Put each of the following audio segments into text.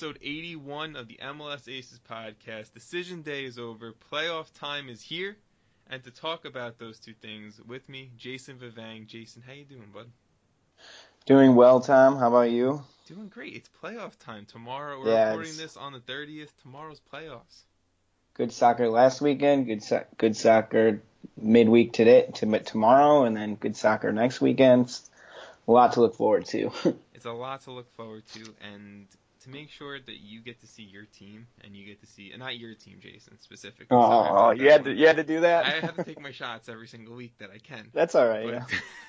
episode 81 of the MLS Aces podcast. Decision day is over. Playoff time is here. And to talk about those two things with me, Jason Vivang. Jason, how you doing, bud? Doing well, Tom. How about you? Doing great. It's playoff time tomorrow. We're Yeah, recording it's- this on the 30th. Tomorrow's playoffs. Good soccer last weekend. Good so- good soccer midweek today to tomorrow, and then good soccer next weekend. It's A lot to look forward to. It's a lot to look forward to, and to make sure that you get to see your team and you get to see, and not your team, Jason, specifically. oh, oh, you had to you had to do that. I have to take my shots every single week that I can. That's all right.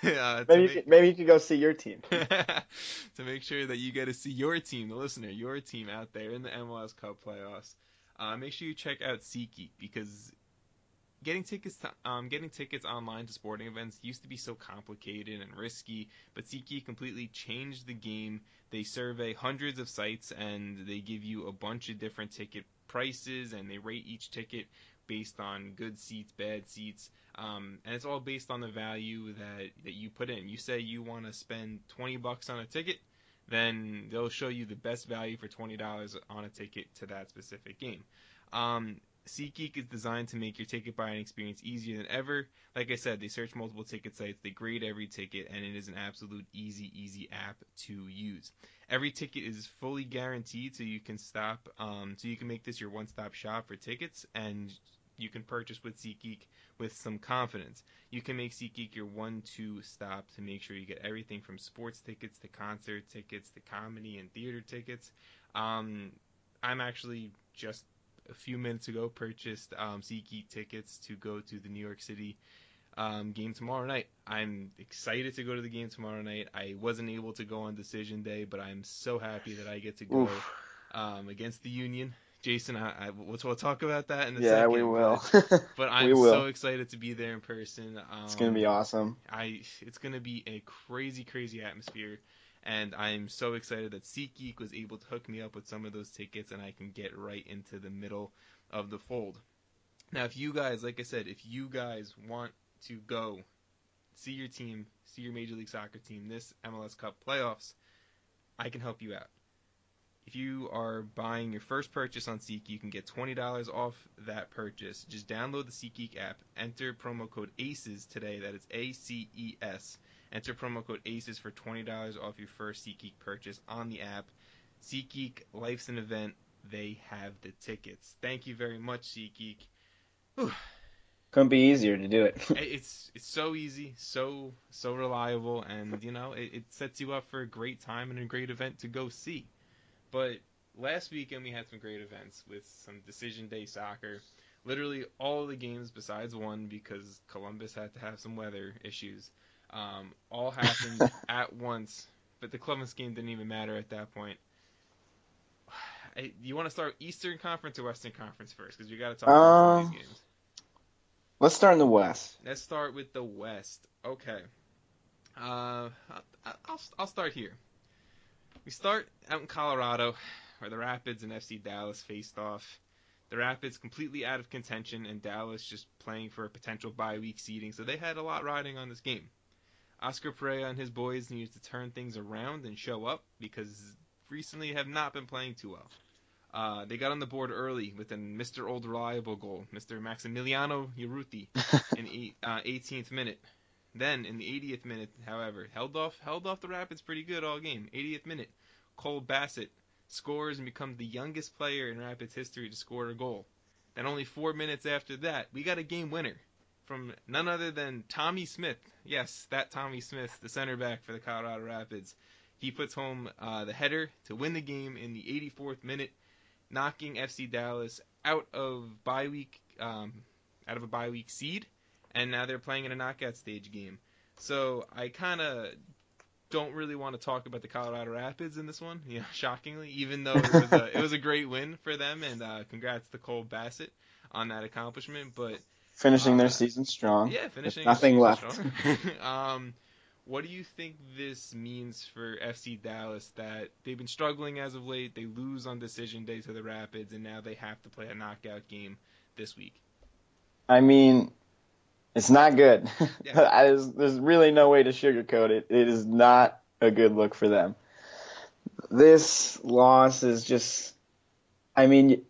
Yeah. Uh, Maybe you make- could, maybe you could go see your team. to make sure that you get to see your team, the listener, your team out there in the MLS Cup playoffs. Uh, make sure you check out SeatGeek because getting tickets to, um, getting tickets online to sporting events used to be so complicated and risky, but SeatGeek completely changed the game. They survey hundreds of sites and they give you a bunch of different ticket prices and they rate each ticket based on good seats, bad seats, um, and it's all based on the value that that you put in. You say you want to spend 20 bucks on a ticket, then they'll show you the best value for $20 on a ticket to that specific game. Um, SeatGeek is designed to make your ticket buying experience easier than ever. Like I said, they search multiple ticket sites, they grade every ticket, and it is an absolute easy, easy app to use. Every ticket is fully guaranteed, so you can stop, um, so you can make this your one-stop shop for tickets, and you can purchase with SeatGeek with some confidence. You can make SeatGeek your one-two stop to make sure you get everything from sports tickets to concert tickets to comedy and theater tickets. Um, I'm actually just a few minutes ago purchased um, SeatGeek tickets to go to the New York City um, game tomorrow night. I'm excited to go to the game tomorrow night. I wasn't able to go on decision day, but I'm so happy that I get to go um, against the Union. Jason, I, I we'll, we'll talk about that in a yeah, second. we will. But, but I'm will. so excited to be there in person. Um, it's gonna be awesome. I it's gonna be a crazy, crazy atmosphere, and I'm so excited that SeatGeek was able to hook me up with some of those tickets, and I can get right into the middle of the fold. Now, if you guys, like I said, if you guys want to go see your team, see your Major League Soccer team this MLS Cup playoffs, I can help you out. If you are buying your first purchase on SeatGeek, you can get $20 off that purchase. Just download the SeatGeek app, enter promo code ACES today. That is A C E S. Enter promo code ACES for $20 off your first SeatGeek purchase on the app. SeatGeek, life's an event. They have the tickets. Thank you very much, SeatGeek. Whew. Couldn't be easier to do it. It's it's so easy, so so reliable, and you know it, it sets you up for a great time and a great event to go see. But last weekend we had some great events with some decision day soccer. Literally all of the games besides one because Columbus had to have some weather issues. Um, all happened at once, but the Columbus game didn't even matter at that point. I, you want to start Eastern Conference or Western Conference first? Because we got to talk about Um, these games. Let's start in the West. Let's start with the West. Okay. Uh, I'll, I'll, I'll start here. We start out in Colorado, where the Rapids and FC Dallas faced off. The Rapids completely out of contention, and Dallas just playing for a potential bye week seeding, so they had a lot riding on this game. Oscar Pareja and his boys needed to turn things around and show up because recently have not been playing too well. Uh, they got on the board early with a Mr. Old Reliable goal, Mr. Maximiliano Urruti, in eight, uh, 18th minute. Then in the 80th minute, however, held off held off the Rapids pretty good all game. 80th minute, Cole Bassett scores and becomes the youngest player in Rapids history to score a goal. Then only four minutes after that, we got a game winner from none other than Tommy Smith. Yes, that Tommy Smith, the center back for the Colorado Rapids. He puts home uh, the header to win the game in the 84th minute, knocking FC Dallas out of bye week, um, out of a bye week seed, and now they're playing in a knockout stage game. So I kind of don't really want to talk about the Colorado Rapids in this one, know, shockingly, even though it was a, it was a great win for them, and uh, congrats to Cole Bassett on that accomplishment. But Finishing Uh, their season strong. yeah, finishing nothing left. um, what do you think this means for FC Dallas that they've been struggling as of late? They lose on decision day to the Rapids, and now they have to play a knockout game this week. I mean, it's not good. Yeah. there's, there's really no way to sugarcoat it. It is not a good look for them. This loss is just, I mean,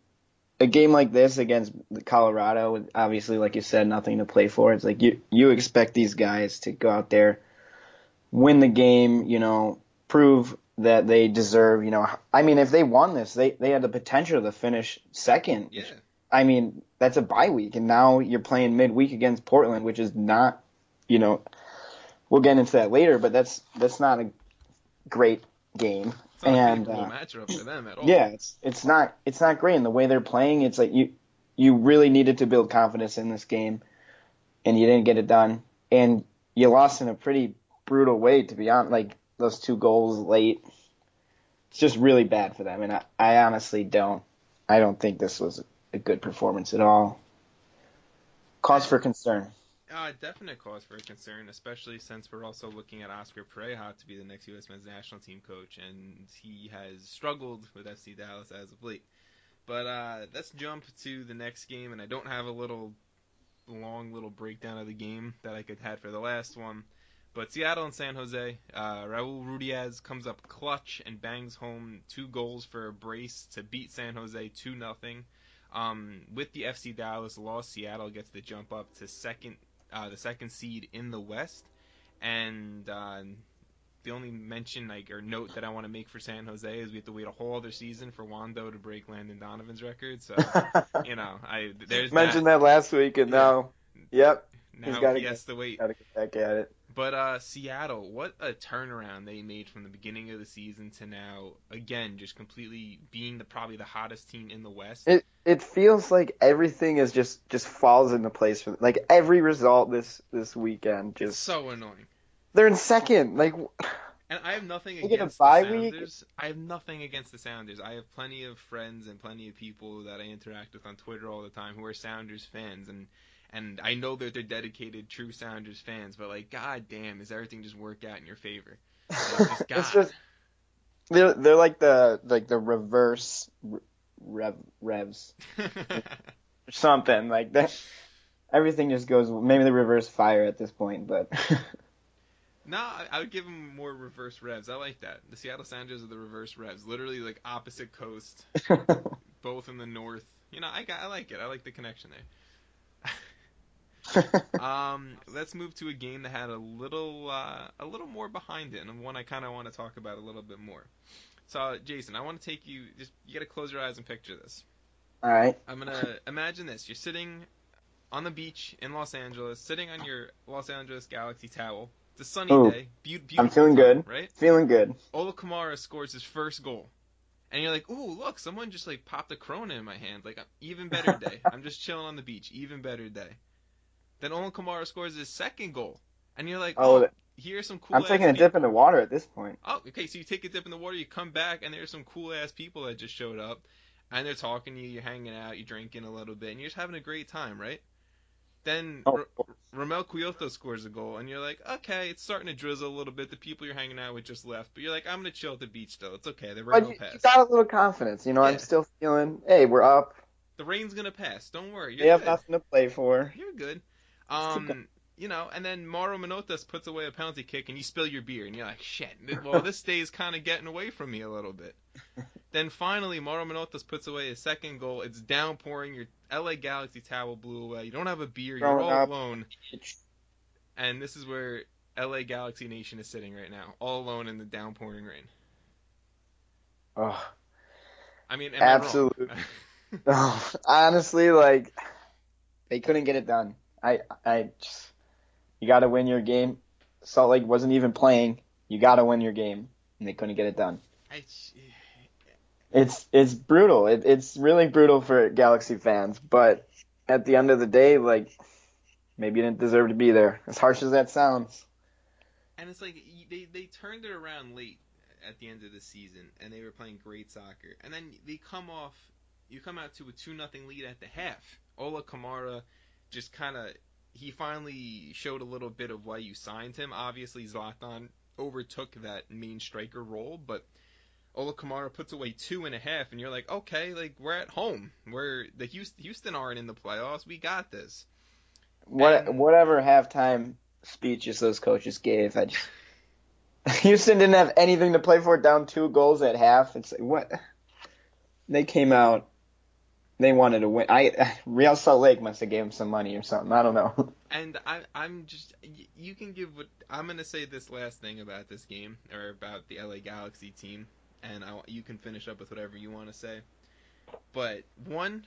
a game like this against Colorado, obviously, like you said, nothing to play for. It's like you you expect these guys to go out there, win the game, you know, prove that they deserve. You know, I mean, if they won this, they they had the potential to finish second. Yeah. I mean, that's a bye week, and now you're playing midweek against Portland, which is not, you know, we'll get into that later, but that's that's not a great game. It's not and a uh, matchup for them at all. yeah, it's it's not it's not great. And the way they're playing, it's like you you really needed to build confidence in this game, and you didn't get it done, and you lost in a pretty brutal way. To be honest, like those two goals late, it's just really bad for them. And I, I honestly don't I don't think this was a good performance at all. Cause for concern. Uh, definite cause for concern, especially since we're also looking at Oscar Pareja to be the next U.S. men's national team coach, and he has struggled with FC Dallas as of late. But uh, let's jump to the next game, and I don't have a little long little breakdown of the game that I could had for the last one. But Seattle and San Jose, uh, Raul Ruidiaz comes up clutch and bangs home two goals for a brace to beat San Jose two nothing. Um, with the FC Dallas loss, Seattle gets the jump up to second uh, the second seed in the West. And uh, the only mention like or note that I want to make for San Jose is we have to wait a whole other season for Wondo to break Landon Donovan's record. So you know, I there's mentioned that. that last week, and Yeah. now, yep, Now gotta he get- has to wait. gotta get back at it. But uh, Seattle, what a turnaround they made from the beginning of the season to now. Again, just completely being the probably the hottest team in the West. It it feels like everything is just just falls into place for like every result this this weekend. it's Just so annoying. they're in second. Like And I have nothing They get a against the week? I have nothing against the Sounders. I have plenty of friends and plenty of people that I interact with on Twitter all the time who are Sounders fans, and and I know that they're dedicated, true Sounders fans. But like, god damn, is everything just work out in your favor? Like, just, it's just they're they're like the like the reverse rev revs something like that. Everything just goes maybe the reverse fire at this point, but no, I, I would give them more reverse revs. I like that. The Seattle Sounders are the reverse revs, literally like opposite coast, both in the north. You know, I got, I like it. I like the connection there. Um, let's move to a game that had a little uh, a little more behind it, and one I kind of want to talk about a little bit more. So, Jason, I want to take you. Just you got to close your eyes and picture this. all right. I'm gonna imagine this: you're sitting on the beach in Los Angeles, sitting on your Los Angeles Galaxy towel. It's a sunny Ooh, day, be- beautiful. I'm feeling time, good. right? Feeling good. Ola Kamara scores his first goal. And you're like, ooh, look, someone just like popped a Corona in my hand. Like, even better day. I'm just chilling on the beach. Even better day. Then Ola Kamara scores his second goal. And you're like, Oh, oh, here's some cool I'm ass taking a people. dip in the water at this point. Oh, okay, so you take a dip in the water, you come back, and there's some cool ass people that just showed up. And they're talking to you, you're hanging out, you're drinking a little bit, and you're just having a great time, right? Then Oh, R- Romell Quioto scores a goal, and you're like, okay, it's starting to drizzle a little bit. The people you're hanging out with just left, but you're like, I'm gonna chill at the beach though. It's okay. The rain but will you, you pass. got a little confidence, you know. I'm still feeling. Hey, we're up. The rain's gonna pass. Don't worry. You're have good. nothing to play for. You're good. Um, you know, and then Mauro Manotas puts away a penalty kick, and you spill your beer, and you're like, shit. Well, this day is kind of getting away from me a little bit. then finally, Mauro Manotas puts away his second goal. It's downpouring. Your LA Galaxy towel blew away. You don't have a beer. You're Growing all up. alone. And this is where LA Galaxy Nation is sitting right now, all alone in the downpouring rain. Oh, I mean, am I honestly, like they couldn't get it done. I, I just you got to win your game. Salt Lake wasn't even playing. You got to win your game, and they couldn't get it done. I, It's it's brutal. It, it's really brutal for Galaxy fans. But at the end of the day, like maybe you didn't deserve to be there. As harsh as that sounds. And it's like they they turned it around late at the end of the season, and they were playing great soccer. And then they come off, you come out to a two nothing lead at the half. Ola Kamara just kind of he finally showed a little bit of why you signed him. Obviously, Zlatan overtook that main striker role, but Ola Kamara puts away two and a half, and you're like, okay, like we're at home. We're the Houston, Houston aren't in the playoffs. We got this. What And- whatever halftime speeches those coaches gave, I just Houston didn't have anything to play for, down two goals at half. It's like, what? They came out. They wanted to win. I Real Salt Lake must have gave them some money or something. I don't know. And I, I'm just, you can give what I'm gonna say this last thing about this game or about the LA Galaxy team, and I, you can finish up with whatever you want to say. But one,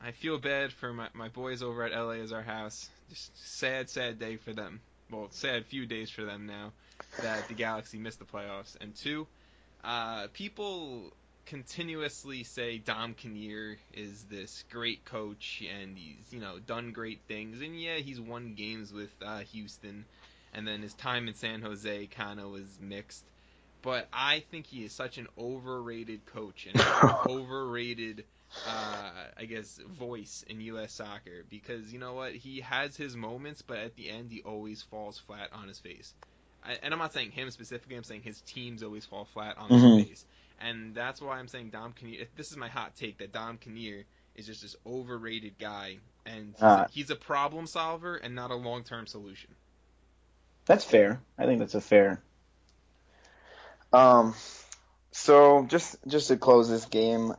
I feel bad for my my boys over at LA as our house. Just sad, sad day for them. Well, sad few days for them now that the Galaxy missed the playoffs. And two, uh, people continuously say Dom Kinnear is this great coach and he's you know done great things. And yeah he's won games with uh, Houston. And then his time in San Jose kind of was mixed. But I think he is such an overrated coach and an overrated uh, I guess voice in U.S. soccer. Because you know what? He has his moments but at the end he always falls flat on his face. I, and I'm not saying him specifically I'm saying his teams always fall flat on their Mhm. face and that's why I'm saying Dom Kinnear. This is my hot take that Dom Kinnear is just this overrated guy, and he's, Ah. a, he's a problem solver and not a long-term solution. That's fair. I think that's a fair. Um, so just just to close this game,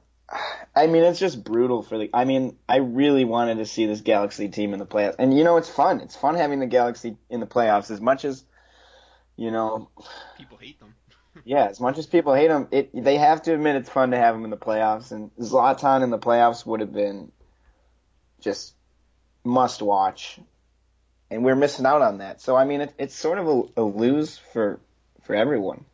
I mean it's just brutal for the. I mean I really wanted to see this Galaxy team in the playoffs, and you know it's fun. It's fun having the Galaxy in the playoffs as much as, you know, People hate them. Yeah, as much as people hate them, it they have to admit it's fun to have him in the playoffs, and Zlatan in the playoffs would have been just must watch, and we're missing out on that. So I mean, it, it's sort of a, a lose for for everyone,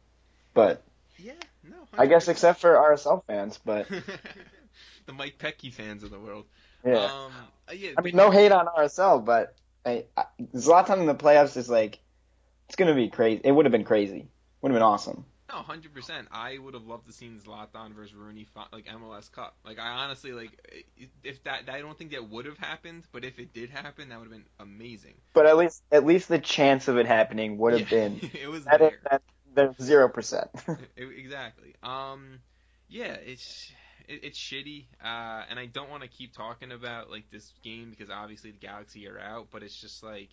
but Yeah, no. I guess except for RSL fans. But the Mike Petke fans of the world. yeah, Um, uh, yeah. I mean, no hate on RSL, but I, I, Zlatan in the playoffs is like it's gonna be crazy. It would have been crazy. Would have been awesome. No, hundred percent. I would have loved to seen Zlatan versus Rooney like MLS Cup. Like I honestly like if that I don't think that would have happened, but if it did happen, that would have been amazing. But at least at least the chance of it happening would have Yeah, been it was that there. that there's zero percent. Exactly. Um, yeah, it's it, it's shitty, uh, and I don't want to keep talking about like this game because obviously the Galaxy are out, but it's just like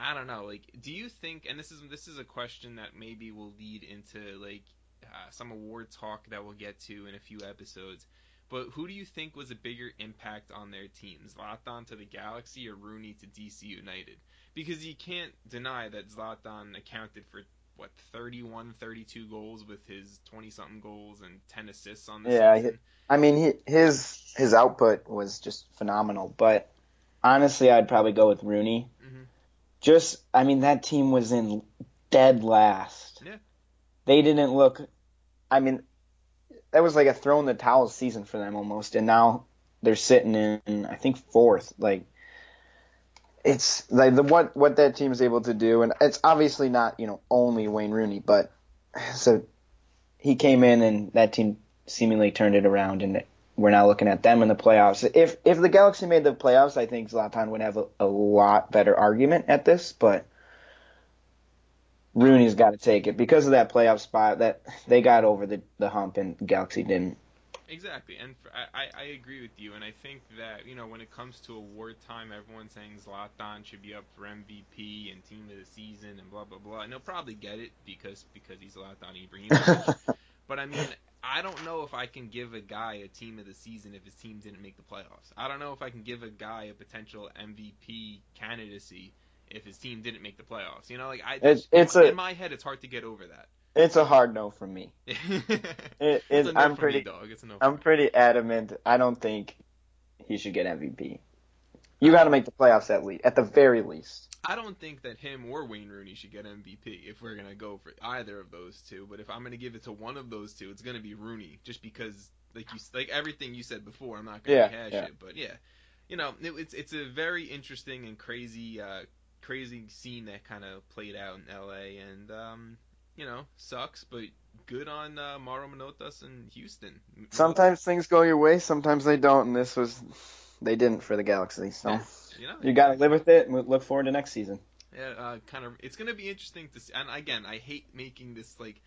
I don't know. Like, do you think? And this is this is a question that maybe will lead into like uh, some award talk that we'll get to in a few episodes. But who do you think was a bigger impact on their teams, Zlatan to the Galaxy or Rooney to DC United? Because you can't deny that Zlatan accounted for what 31 32 goals with his 20 something goals and 10 assists on the Yeah, season. I mean, he, his his output was just phenomenal. But honestly, I'd probably go with Rooney. Mhm. Just, I mean, that team was in dead last. Yeah. They didn't look. I mean, that was like a throw in the towel season for them almost, and now they're sitting in, I think, fourth. Like, it's like the what what that team is able to do, and it's obviously not you know only Wayne Rooney, but so he came in and that team seemingly turned it around, and we're now looking at them in the playoffs. If if the Galaxy made the playoffs, I think Zlatan would have a, a lot better argument at this, but Rooney's got to take it because of that playoff spot that they got over the the hump and Galaxy didn't. Exactly, and for, I, I agree with you, and I think that you know when it comes to award time, everyone's saying Zlatan should be up for MVP and Team of the Season and blah blah blah, and he'll probably get it because because he's Zlatan Ibrahimovic. but I mean, I don't know if I can give a guy a Team of the Season if his team didn't make the playoffs. I don't know if I can give a guy a potential MVP candidacy if his team didn't make the playoffs. You know, like I It's- it's in, a- my head, it's hard to get over that. it's a hard no for me. It, It's no I'm pretty me, dog. It's a no. I'm me. pretty adamant. I don't think he should get MVP. You got to make the playoffs at least, at the very least. I don't think that him or Wayne Rooney should get MVP if we're gonna go for either of those two. But if I'm gonna give it to one of those two, it's gonna be Rooney, just because like you like everything you said before. I'm not gonna Yeah, rehash yeah. it, but yeah, you know, it, it's it's a very interesting and crazy uh, crazy scene that kind of played out in L.A. and um, you know, sucks, but good on uh, Mauro Manotas and Houston. Sometimes things go your way, sometimes they don't, and this was they didn't for the Galaxy. So Yeah, you know, you got to live with it and look forward to next season. Yeah, uh, kind of. It's gonna be interesting to see. And again, I hate making this like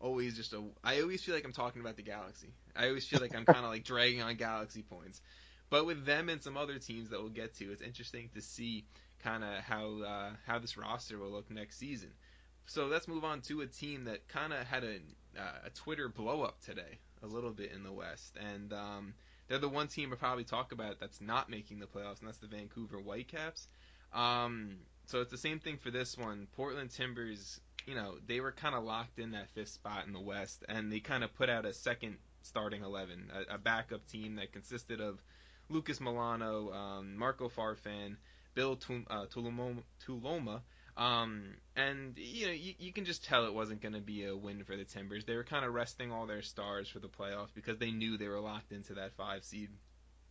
always just a. I always feel like I'm talking about the Galaxy. I always feel like I'm kind of like dragging on Galaxy points. But with them and some other teams that we'll get to, it's interesting to see kind of how uh, how this roster will look next season. so let's move on to a team that kind of had a uh, a Twitter blow up today, a little bit in the West, and um, they're the one team we'll probably talk about that's not making the playoffs, and that's the Vancouver Whitecaps. Um, so it's the same thing for this one. Portland Timbers, you know, they were kind of locked in that fifth spot in the West, and they kind of put out a second starting eleven, a, a backup team that consisted of Lucas Melano, um, Marco Farfan, Bill uh, Tuiloma um, and you know you, you can just tell it wasn't going to be a win for the Timbers. They were kind of resting all their stars for the playoffs because they knew they were locked into that five seed.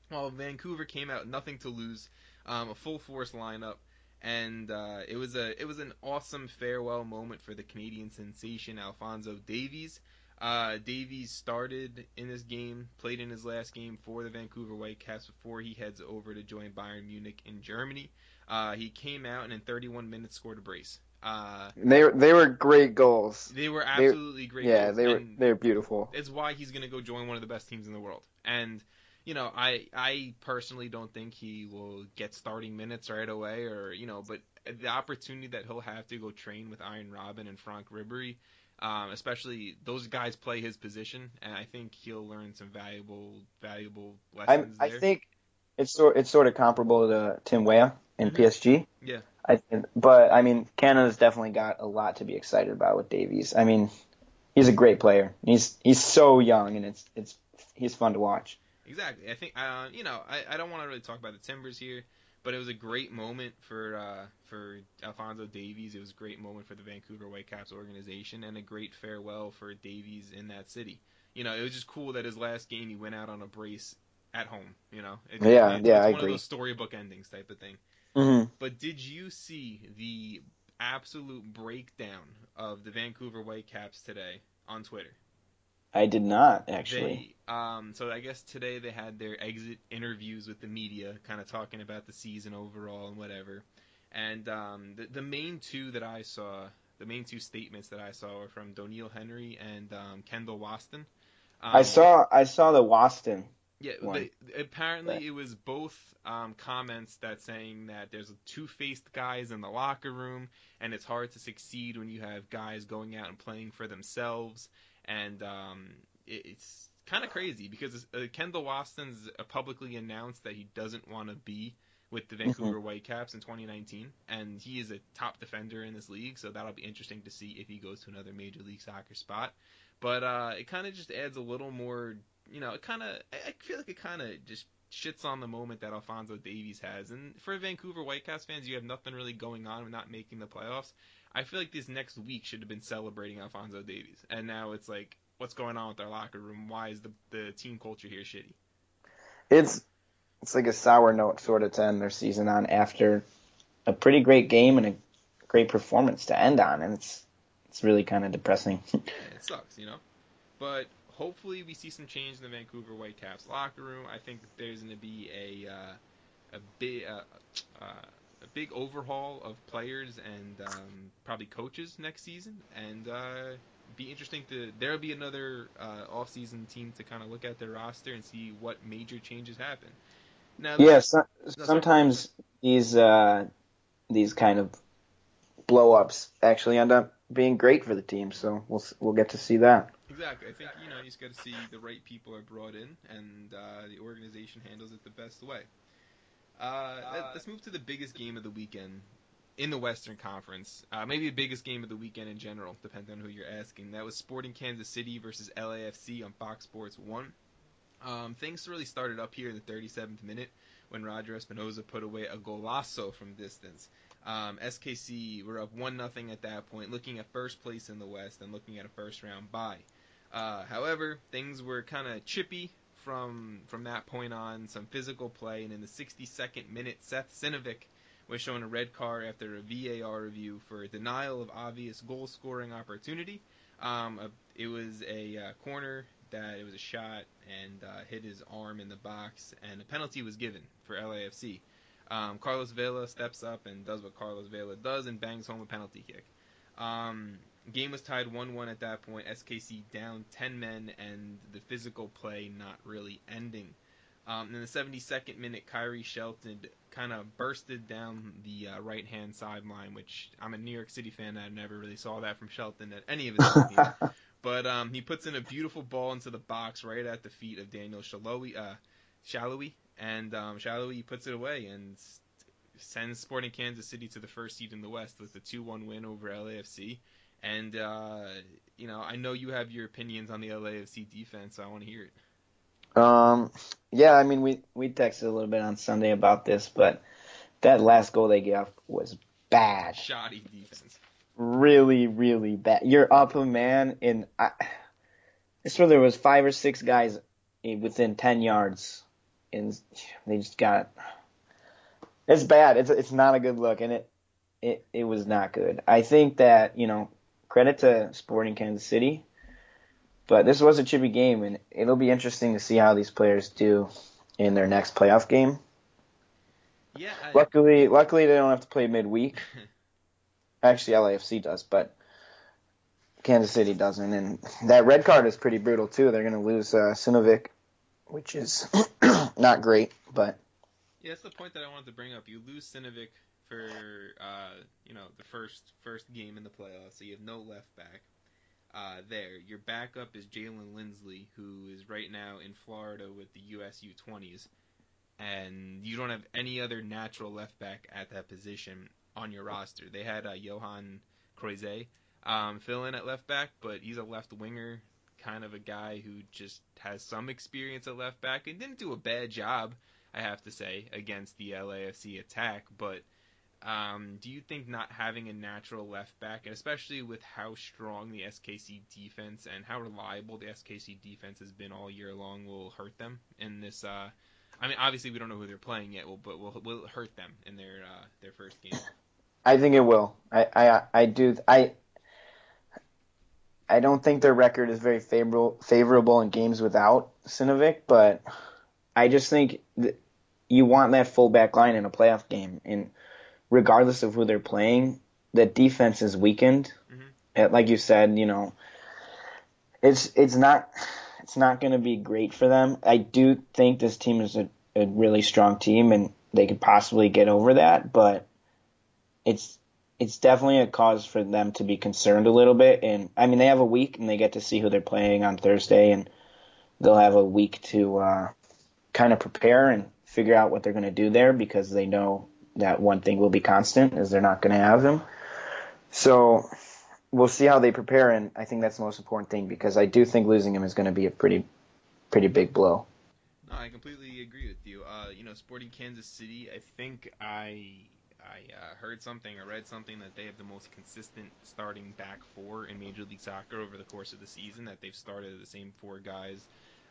While Vancouver came out nothing to lose, um, a full force lineup, and uh, it was a it was an awesome farewell moment for the Canadian sensation Alphonso Davies. Uh, Davies started in this game, played in his last game for the Vancouver Whitecaps before he heads over to join Bayern Munich in Germany. Uh, he came out and in 31 minutes scored a brace. Uh, they they were great goals. They were absolutely great. Yeah, goals, they were they were beautiful. It's why he's gonna go join one of the best teams in the world. And you know, I I personally don't think he will get starting minutes right away, or you know, but the opportunity that he'll have to go train with Arjen Robben and Franck Ribery, um, especially those guys play his position, and I think he'll learn some valuable valuable lessons I, there. I think it's sort it's sort of comparable to Tim Weah in. PSG. Yeah. I but I mean Canada's definitely got a lot to be excited about with Davies. I mean, he's a great player. He's he's so young and it's it's he's fun to watch. Exactly. I think uh, you know I, I don't want to really talk about the Timbers here, but it was a great moment for uh, for Alphonso Davies. It was a great moment for the Vancouver Whitecaps organization and a great farewell for Davies in that city. You know, it was just cool that his last game he went out on a brace at home. You know, it, Yeah, it's, yeah, it's I one agree. of those storybook endings type of thing. Mm-hmm. But did you see the absolute breakdown of the Vancouver Whitecaps today on Twitter? I did not actually. They, um, so I guess today they had their exit interviews with the media, kind of talking about the season overall and whatever. And um, the, the main two that I saw, the main two statements that I saw were from Doniel Henry and um, Kendall Waston. Um, I saw I saw the Waston. Yeah, they, apparently it was both um, comments that saying that there's two-faced guys in the locker room, and it's hard to succeed when you have guys going out and playing for themselves, and um, it, it's kind of crazy because uh, Kendall Waston's uh, publicly announced that he doesn't want to be with the Vancouver Whitecaps in 2019, and he is a top defender in this league, so that'll be interesting to see if he goes to another Major League Soccer spot. But uh, it kind of just adds a little more you know, it kind of, I I feel like it kind of just shits on the moment that Alphonso Davies has. And for Vancouver Whitecaps fans, you have nothing really going on with not making the playoffs. I feel like this next week should have been celebrating Alphonso Davies. And now it's like, what's going on with our locker room? Why is the, the team culture here shitty? It's it's like a sour note sort of to end their season on after a pretty great game and a great performance to end on, and it's it's really kind of depressing. Yeah, it sucks, you know? But hopefully we see some change in the Vancouver Whitecaps locker room. I think there's going to be a uh, a big uh, uh, a big overhaul of players and um, probably coaches next season, and uh, be interesting to there'll be another uh, off season team to kind of look at their roster and see what major changes happen. Now, yeah, so, sometimes these uh, these kind of blow ups actually end up being great for the team, so we'll we'll get to see that. Exactly. I think you know you just got to see the right people are brought in, and uh, the organization handles it the best way. Uh, let- let's move to the biggest game of the weekend in the Western Conference. Uh, maybe the biggest game of the weekend in general, depending on who you're asking. That was Sporting Kansas City versus LAFC on Fox Sports One. Um, things really started up here in the 37th minute when Roger Espinoza put away a golazo from distance. Um, SKC were up one nothing at that point, looking at first place in the West and looking at a first round bye. Uh, however, things were kind of chippy from from that point on. Some physical play, and in the 62nd minute, Seth Sinovic was shown a red card after a VAR review for denial of obvious goal scoring opportunity. Um, uh, it was a uh, corner that it was a shot and uh, hit his arm in the box, and a penalty was given for LAFC. Um, Carlos Vela steps up and does what Carlos Vela does and bangs home a penalty kick. Um, game was tied 1-1 at that point. SKC down 10 men and the physical play not really ending. Um, in the 72nd minute, Khiry Shelton kind of bursted down the uh, right hand sideline, which I'm a New York City fan. I never really saw that from Shelton at any of his games. But um, he puts in a beautiful ball into the box right at the feet of Daniel Shalhoub, uh, Salloi, and um, Salloi puts it away and sends Sporting Kansas City to the first seed in the West with a 2-1 win over LAFC. And uh, you know, I know you have your opinions on the LAFC defense, so I want to hear it. Um, yeah, I mean, we we texted a little bit on Sunday about this, but that last goal they gave was bad. Shoddy defense really, really bad. You're up a man, and I, I swear there was five or six guys within ten yards, and they just got. It's bad. It's it's not a good look, and it it it was not good. I think that you know credit to Sporting Kansas City, but this was a chippy game, and it'll be interesting to see how these players do in their next playoff game. Yeah. I... Luckily, luckily they don't have to play midweek. Actually, LAFC does, but Kansas City doesn't. And that red card is pretty brutal too. They're going to lose uh, Sinovic, which is not great, but yeah, that's the point that I wanted to bring up. You lose Sinovic for uh, you know the first first game in the playoffs, so you have no left back. Uh, there, your backup is Jaylin Lindsey, who is right now in Florida with the US U20s, and you don't have any other natural left back at that position on your roster. They had uh, Yohan Croizet um, fill in at left back, but he's a left winger, kind of a guy who just has some experience at left back and didn't do a bad job, I have to say, against the LAFC attack. But um, do you think not having a natural left back, and especially with how strong the SKC defense and how reliable the SKC defense has been all year long, will hurt them in this? Uh, I mean, obviously we don't know who they're playing yet, but will will hurt them in their uh, their first game? I think it will. I, I, I do. I, I don't think their record is very favorable favorable in games without Sinovic, but I just think you want that full back line in a playoff game, and regardless of who they're playing, the defense is weakened. Mm-hmm. Like you said, you know, it's it's not it's not going to be great for them. I do think this team is a, a really strong team, and they could possibly get over that, but it's it's definitely a cause for them to be concerned a little bit. And I mean, they have a week and they get to see who they're playing on Thursday, and they'll have a week to uh, kind of prepare and figure out what they're going to do there because they know that one thing will be constant is they're not going to have him. So we'll see how they prepare, and I think that's the most important thing because I do think losing him is going to be a pretty pretty big blow. No, I completely agree with you. Uh, you know, Sporting Kansas City, I think I I uh, heard something or read something that they have the most consistent starting back four in Major League Soccer over the course of the season. That they've started the same four guys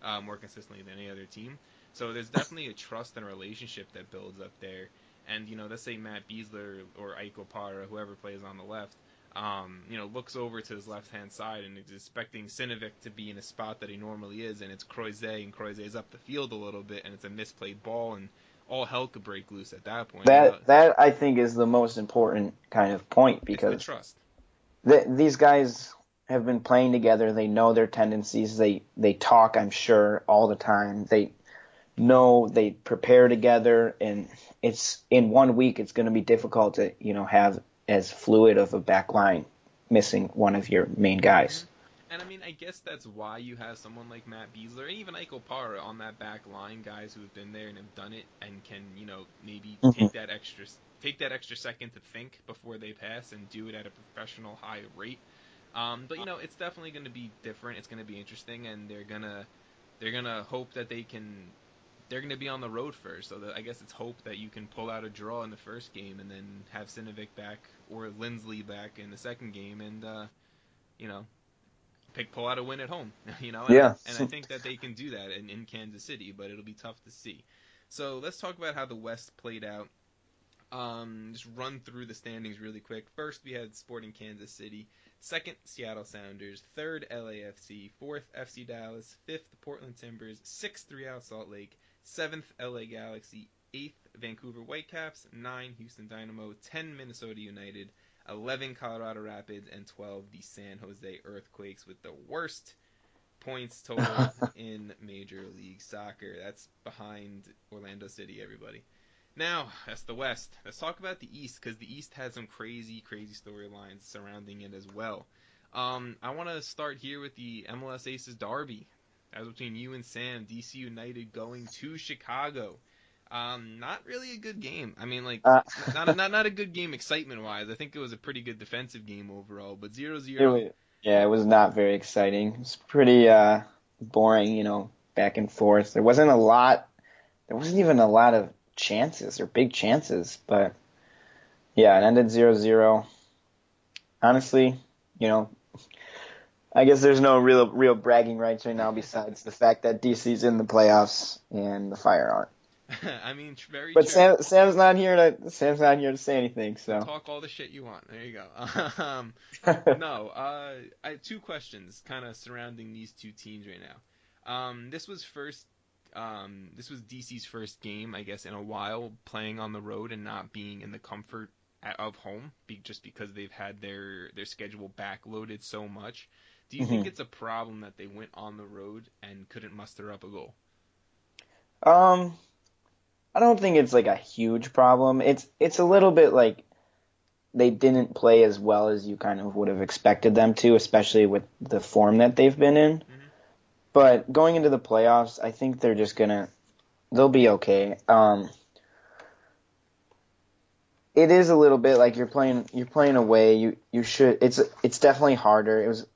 uh, more consistently than any other team. So there's definitely a trust and a relationship that builds up there. And you know, let's say Matt Besler or Ike Opara, whoever plays on the left, um, you know, looks over to his left hand side and is expecting Sinovic to be in a spot that he normally is, and it's Croizet, and Croizet is up the field a little bit, and it's a misplayed ball, and all hell could break loose at that point. That that I think is the most important kind of point because trust. The, these guys have been playing together. They know their tendencies. They they talk. I'm sure all the time. They know they prepare together, and it's in one week. It's going to be difficult to you know have as fluid of a back line missing one of your main guys. And I mean, I guess that's why you have someone like Matt Besler and even Ike Opara on that back line, guys who have been there and have done it and can, you know, maybe mm-hmm. take that extra take that extra second to think before they pass and do it at a professional high rate. Um, but you know, it's definitely going to be different. It's going to be interesting, and they're gonna they're gonna hope that they can. They're going to be on the road first, so that I guess it's hope that you can pull out a draw in the first game and then have Sinovic back or Lindsey back in the second game, and uh, you know pick pull out a win at home, you know. And, yeah. And I think that they can do that in, in Kansas City, but it'll be tough to see. So let's talk about how the West played out. Um, just run through the standings really quick. First, we had Sporting Kansas City. Second, Seattle Sounders. Third, LAFC. Fourth, FC Dallas. Fifth, Portland Timbers. Sixth, Real Salt Lake. Seventh, LA Galaxy. Eighth, Vancouver Whitecaps. Nine, Houston Dynamo. Ten, Minnesota United. 11 Colorado Rapids, and 12 the San Jose Earthquakes with the worst points total in Major League Soccer. That's behind Orlando City, everybody. Now, that's the West. Let's talk about the East because the East has some crazy, crazy storylines surrounding it as well. Um, I want to start here with the MLS Aces Derby. That was between you and Sam. DC United going to Chicago. Um, not really a good game. I mean, like, Uh. not, a, not not a good game excitement wise. I think it was a pretty good defensive game overall. But 0-0. It was, yeah, it was not very exciting. It was pretty uh, boring, you know, back and forth. There wasn't a lot. There wasn't even a lot of chances or big chances, but yeah, it ended 0-0. Honestly, you know, I guess there's no real real bragging rights right now besides the fact that DC's in the playoffs and the Fire aren't. I mean, very. But true. Sam Sam's not here to Sam's not here to say anything, so. Talk all the shit you want. There you go. um, no, uh, I have two questions kind of surrounding these two teams right now. Um, this was first. Um, this was DC's first game, I guess, in a while playing on the road and not being in the comfort of home, be, just because they've had their their schedule backloaded so much. Do you think Mhm. it's a problem that they went on the road and couldn't muster up a goal? Um, I don't think it's like a huge problem. It's it's a little bit like they didn't play as well as you kind of would have expected them to, especially with the form that they've been in. But going into the playoffs, I think they're just gonna they'll be okay. Um, it is a little bit like you're playing you're playing away. You you should it's it's definitely harder. It was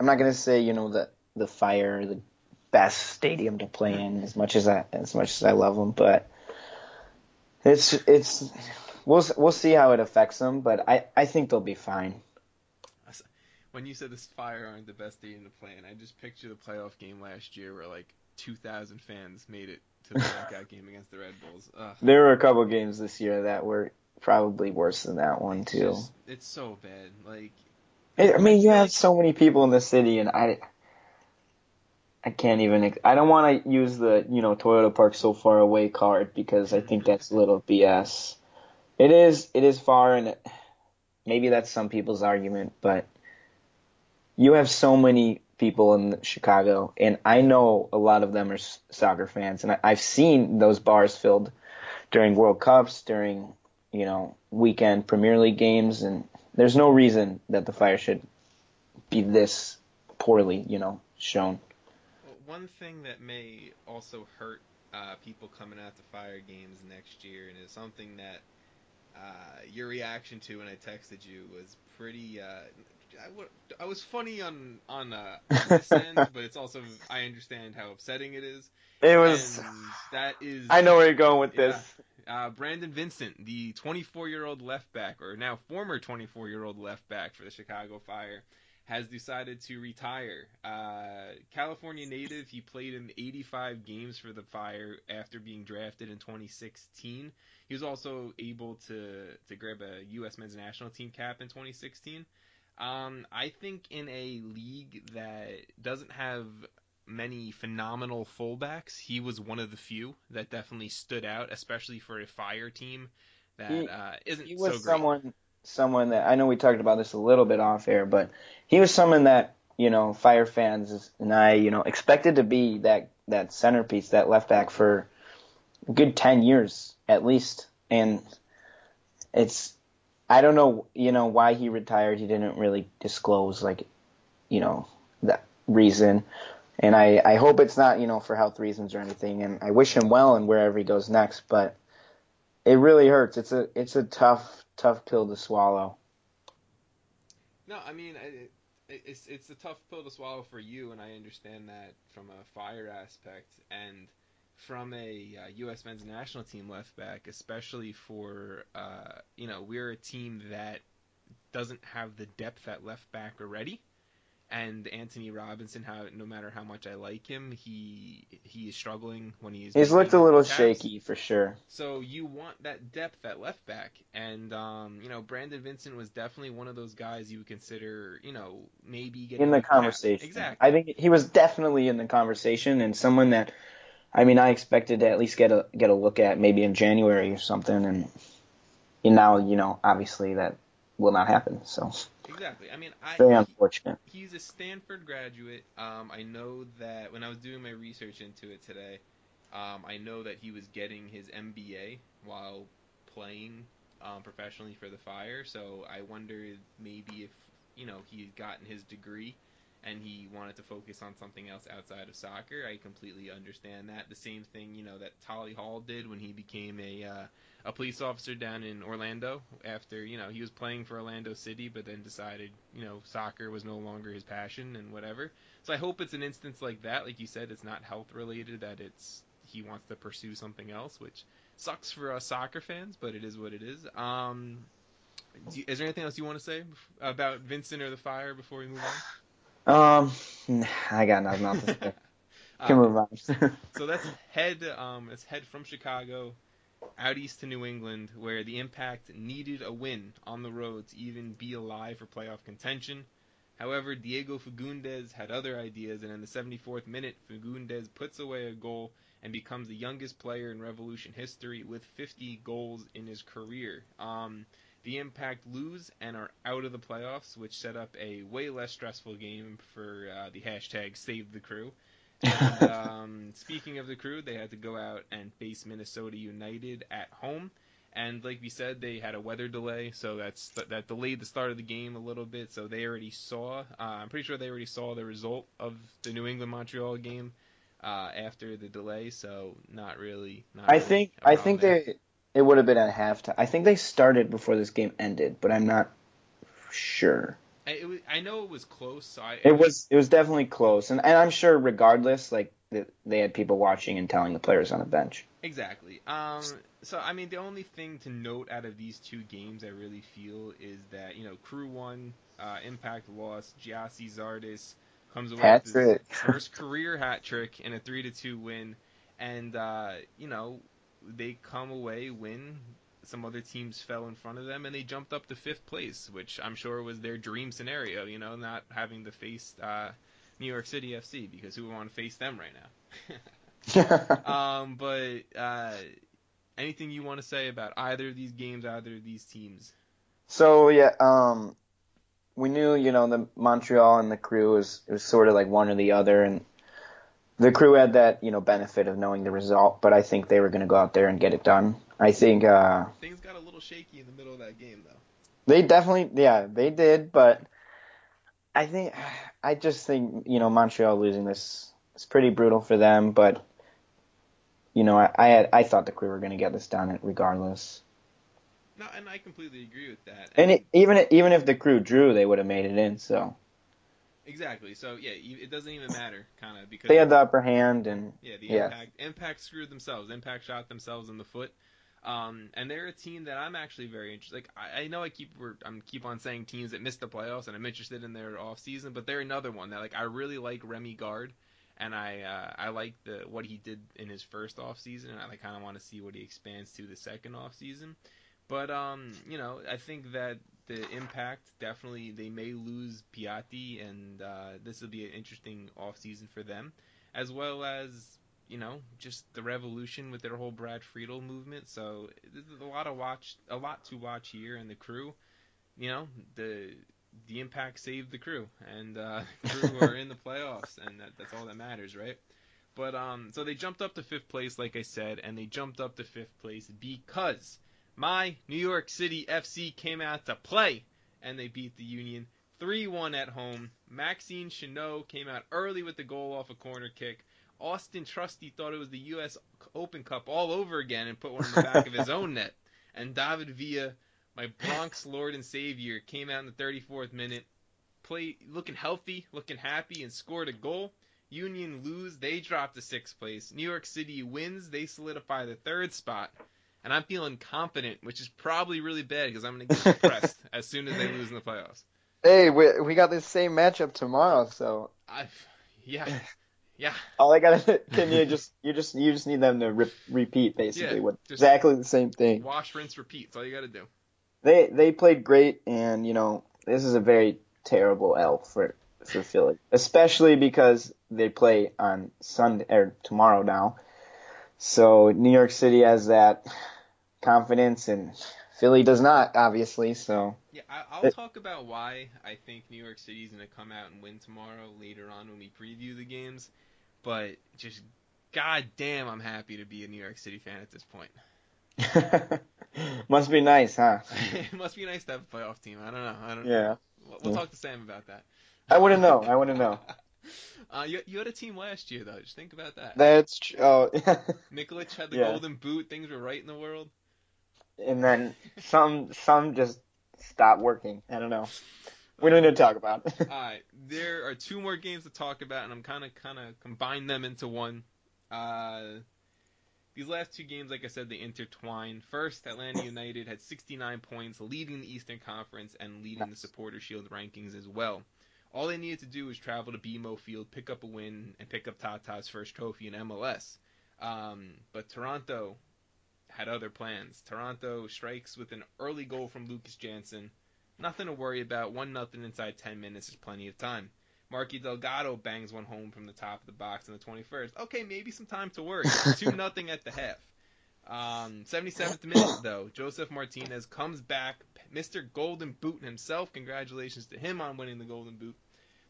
I'm not gonna say you know the the fire the best stadium to play in as much as I as much as I love them, but it's it's we'll we'll see how it affects them. But I I think they'll be fine. When you said this Fire aren't the best stadium to play in, I just picture the playoff game last year where like 2,000 fans made it to the knockout game against the Red Bulls. Ugh. There were a couple games this year that were probably worse than that one It's too. just- it's so bad. Like, I mean, you have so many people in the city, and I, I can't even. I don't want to use the you know Toyota Park so far away card because I think that's a little BS. It is. It is far, and maybe that's some people's argument, but you have so many people in Chicago, and I know a lot of them are soccer fans, and I, I've seen those bars filled during World Cups, during you know weekend Premier League games, and there's no reason that the Fire should be this poorly, you know, shown. Well, one thing that may also hurt uh, people coming out to Fire games next year, and is something that uh, your reaction to when I texted you was pretty. Uh, I, w- I was funny on on uh, this end, but it's also I understand how upsetting it is. It was. And that is. I know where you're going with Yeah. this. Uh, Brandon Vincent, the 24 year old left back, or now former 24 year old left back for the Chicago Fire, has decided to retire. Uh, California native, he played in 85 games for the Fire after being drafted in 2016. He was also able to, to grab a U.S. men's national team cap in 2016. Um, I think in a league that doesn't have many phenomenal fullbacks. He was one of the few that definitely stood out, especially for a fire team that He- uh, isn't He so was great. someone, someone that I know we talked about this a little bit off air, but he was someone that you know Fire fans and I, you know, expected to be that that centerpiece, that left back for a good ten years at least, and it's. I don't know, you know, why he retired. He didn't really disclose, like, you know, that reason. And I, I hope it's not, you know, for health reasons or anything. And I wish him well and wherever he goes next. But it really hurts. It's a, it's a tough, tough pill to swallow. No, I mean it, it's it's a tough pill to swallow for you, and I understand that from a fire aspect and from a uh, U.S. men's national team left back, especially for uh, you know we're a team that doesn't have the depth at left back already. And Antonee Robinson, how no matter how much I like him, he he is struggling when he's. He's looked a little shaky for sure. So you want that depth at left back, and um, you know Brandon Vincent was definitely one of those guys you would consider, you know, maybe getting In the conversation. Exactly. I think he was definitely in the conversation and someone that, I mean, I expected to at least get a, get a look at maybe in January or something. And, and now, you know, obviously that will not happen. So Exactly. I mean, I, very he- unfortunate. he's a Stanford graduate. Um, I know that when I was doing my research into it today, um, I know that he was getting his MBA while playing um, professionally for the Fire. So I wondered maybe if you know he had gotten his degree and he wanted to focus on something else outside of soccer. I completely understand that. The same thing, you know, that Tally Hall did when he became a uh, a police officer down in Orlando after you know he was playing for Orlando City, but then decided you know soccer was no longer his passion and whatever. So I hope it's an instance like that, like you said, it's not health related, that it's he wants to pursue something else, which sucks for us soccer fans, but it is what it is. Um, you- is there anything else you want to say about Vincent or the Fire before we move on? Um, I got nothing else to say. Can Uh, move on. So let's head um let's head from Chicago out east to New England where the Impact needed a win on the road to even be alive for playoff contention. However, Diego Fagundez had other ideas and in the 74th minute Fagundez puts away a goal and becomes the youngest player in Revolution history with 50 goals in his career. Um the Impact lose and are out of the playoffs, which set up a way less stressful game for uh, the hashtag Save the Crew. And, um, speaking of the crew, they had to go out and face Minnesota United at home. And like we said, they had a weather delay, so that's that delayed the start of the game a little bit. So they already saw. Uh, I'm pretty sure they already saw the result of the New England Montreal game uh, after the delay. So not really. Not I really think I think there. they it would have been at halftime. I think they started before this game ended, but I'm not sure. I, it was, I know it was close. So I, It was it was definitely close, and, and I'm sure regardless, like they had people watching and telling the players on the bench. Exactly. Um, so I mean, the only thing to note out of these two games, I really feel, is that you know, Crew won, uh, Impact lost. Gyasi Zardes comes away Hat with trick. his first career hat trick in a three to two win, and uh, you know, they come away win. Some other teams fell in front of them, and they jumped up to fifth place, which I'm sure was their dream scenario. You know, not having to face uh, New York City FC because who would want to face them right now? um, but uh, anything you want to say about either of these games, either of these teams? so yeah, um, we knew you know the Montreal and the crew was it was sort of like one or the other, and the crew had that you know benefit of knowing the result, but I think they were going to go out there and get it done. I think uh, Things got a little shaky in the middle of that game, though. They definitely, yeah, they did, but I think, I just think, you know, Montreal losing this is pretty brutal for them, but, you know, I, I had, I thought the crew were going to get this done regardless. No, and I completely agree with that. And it, even, even if the crew drew, they would have made it in, so. Exactly. So yeah, you- it doesn't even matter, kind of, because They had the upper hand, and, yeah, the yeah. impact impact screwed themselves. Impact shot themselves in the foot. Um, and they're a team that I'm actually very interested. Like I, I know I keep we're, I'm keep on saying teams that missed the playoffs, and I'm interested in their off season, but they're another one that like I really like Rémi Garde, and I uh, I like the what he did in his first off season, and I kind of want to see what he expands to the second off season. But um, you know, I think that the impact definitely they may lose Piatti, and uh, this will be an interesting off season for them, as well as you know just the revolution with their whole Brad Friedel movement. So there's a lot of watch, a lot to watch here, and the crew, you know, the the impact saved the crew, and uh, crew are in the playoffs, and that, that's all that matters, right? But um, so they jumped up to fifth place, like I said, and they jumped up to fifth place because my New York City FC came out to play, and they beat the Union 3-1 at home. Maxime Chanot came out early with the goal off a corner kick. Austin Trusty thought it was the U.S. Open Cup all over again and put one in the back of his own net. And David Villa, my Bronx Lord and Savior, came out in the 34th minute, played looking healthy, looking happy, and scored a goal. Union lose, they drop to sixth place. New York City wins, they solidify the third spot. And I'm feeling confident, which is probably really bad because I'm going to get depressed as soon as they lose in the playoffs. hey, we, we got this same matchup tomorrow, so. I, yeah, yeah. All I gotta, can you just, you just, you just need them to re- repeat basically Yeah, what, exactly the same thing. Wash, rinse, repeat. That's all you got to do. they they played great, and you know this is a very terrible L for for Philly, especially because they play on Sunday or tomorrow now. So New York City has that confidence, and Philly does not, obviously. So Yeah, I, I'll It- talk about why I think New York City's going to come out and win tomorrow later on when we preview the games. But just goddamn, I'm happy to be a New York City fan at this point. must be nice, huh? it must be nice to have a playoff team. I don't know. I don't know. Yeah, We'll, we'll talk to Sam about that. I wouldn't know. I wouldn't know. Uh, you, you had a team last year though. Just think about that. That's tr- oh, Nikolic had the Yeah. golden boot. Things were right in the world. and then some some just stopped working. I don't know. We don't need to talk about. it. All right, there are two more games to talk about, and I'm kind of kind of combine them into one. Uh, these last two games, like I said, they intertwine. First, Atlanta United had 69 points, leading the Eastern Conference and leading the Supporter Shield rankings as well. All they needed to do was travel to BMO Field, pick up a win, and pick up Tata's first trophy in MLS. Um, but Toronto had other plans. Toronto strikes with an early goal from Lucas Janson. Nothing to worry about. One nothing inside 10 minutes is plenty of time. Marky Delgado bangs one home from the top of the box in the 21st. Okay, maybe some time to worry. 2 nothing at the half. Um, 77th minute, though, Josef Martinez comes back. Mr. Golden Boot himself. Congratulations to him on winning the Golden Boot.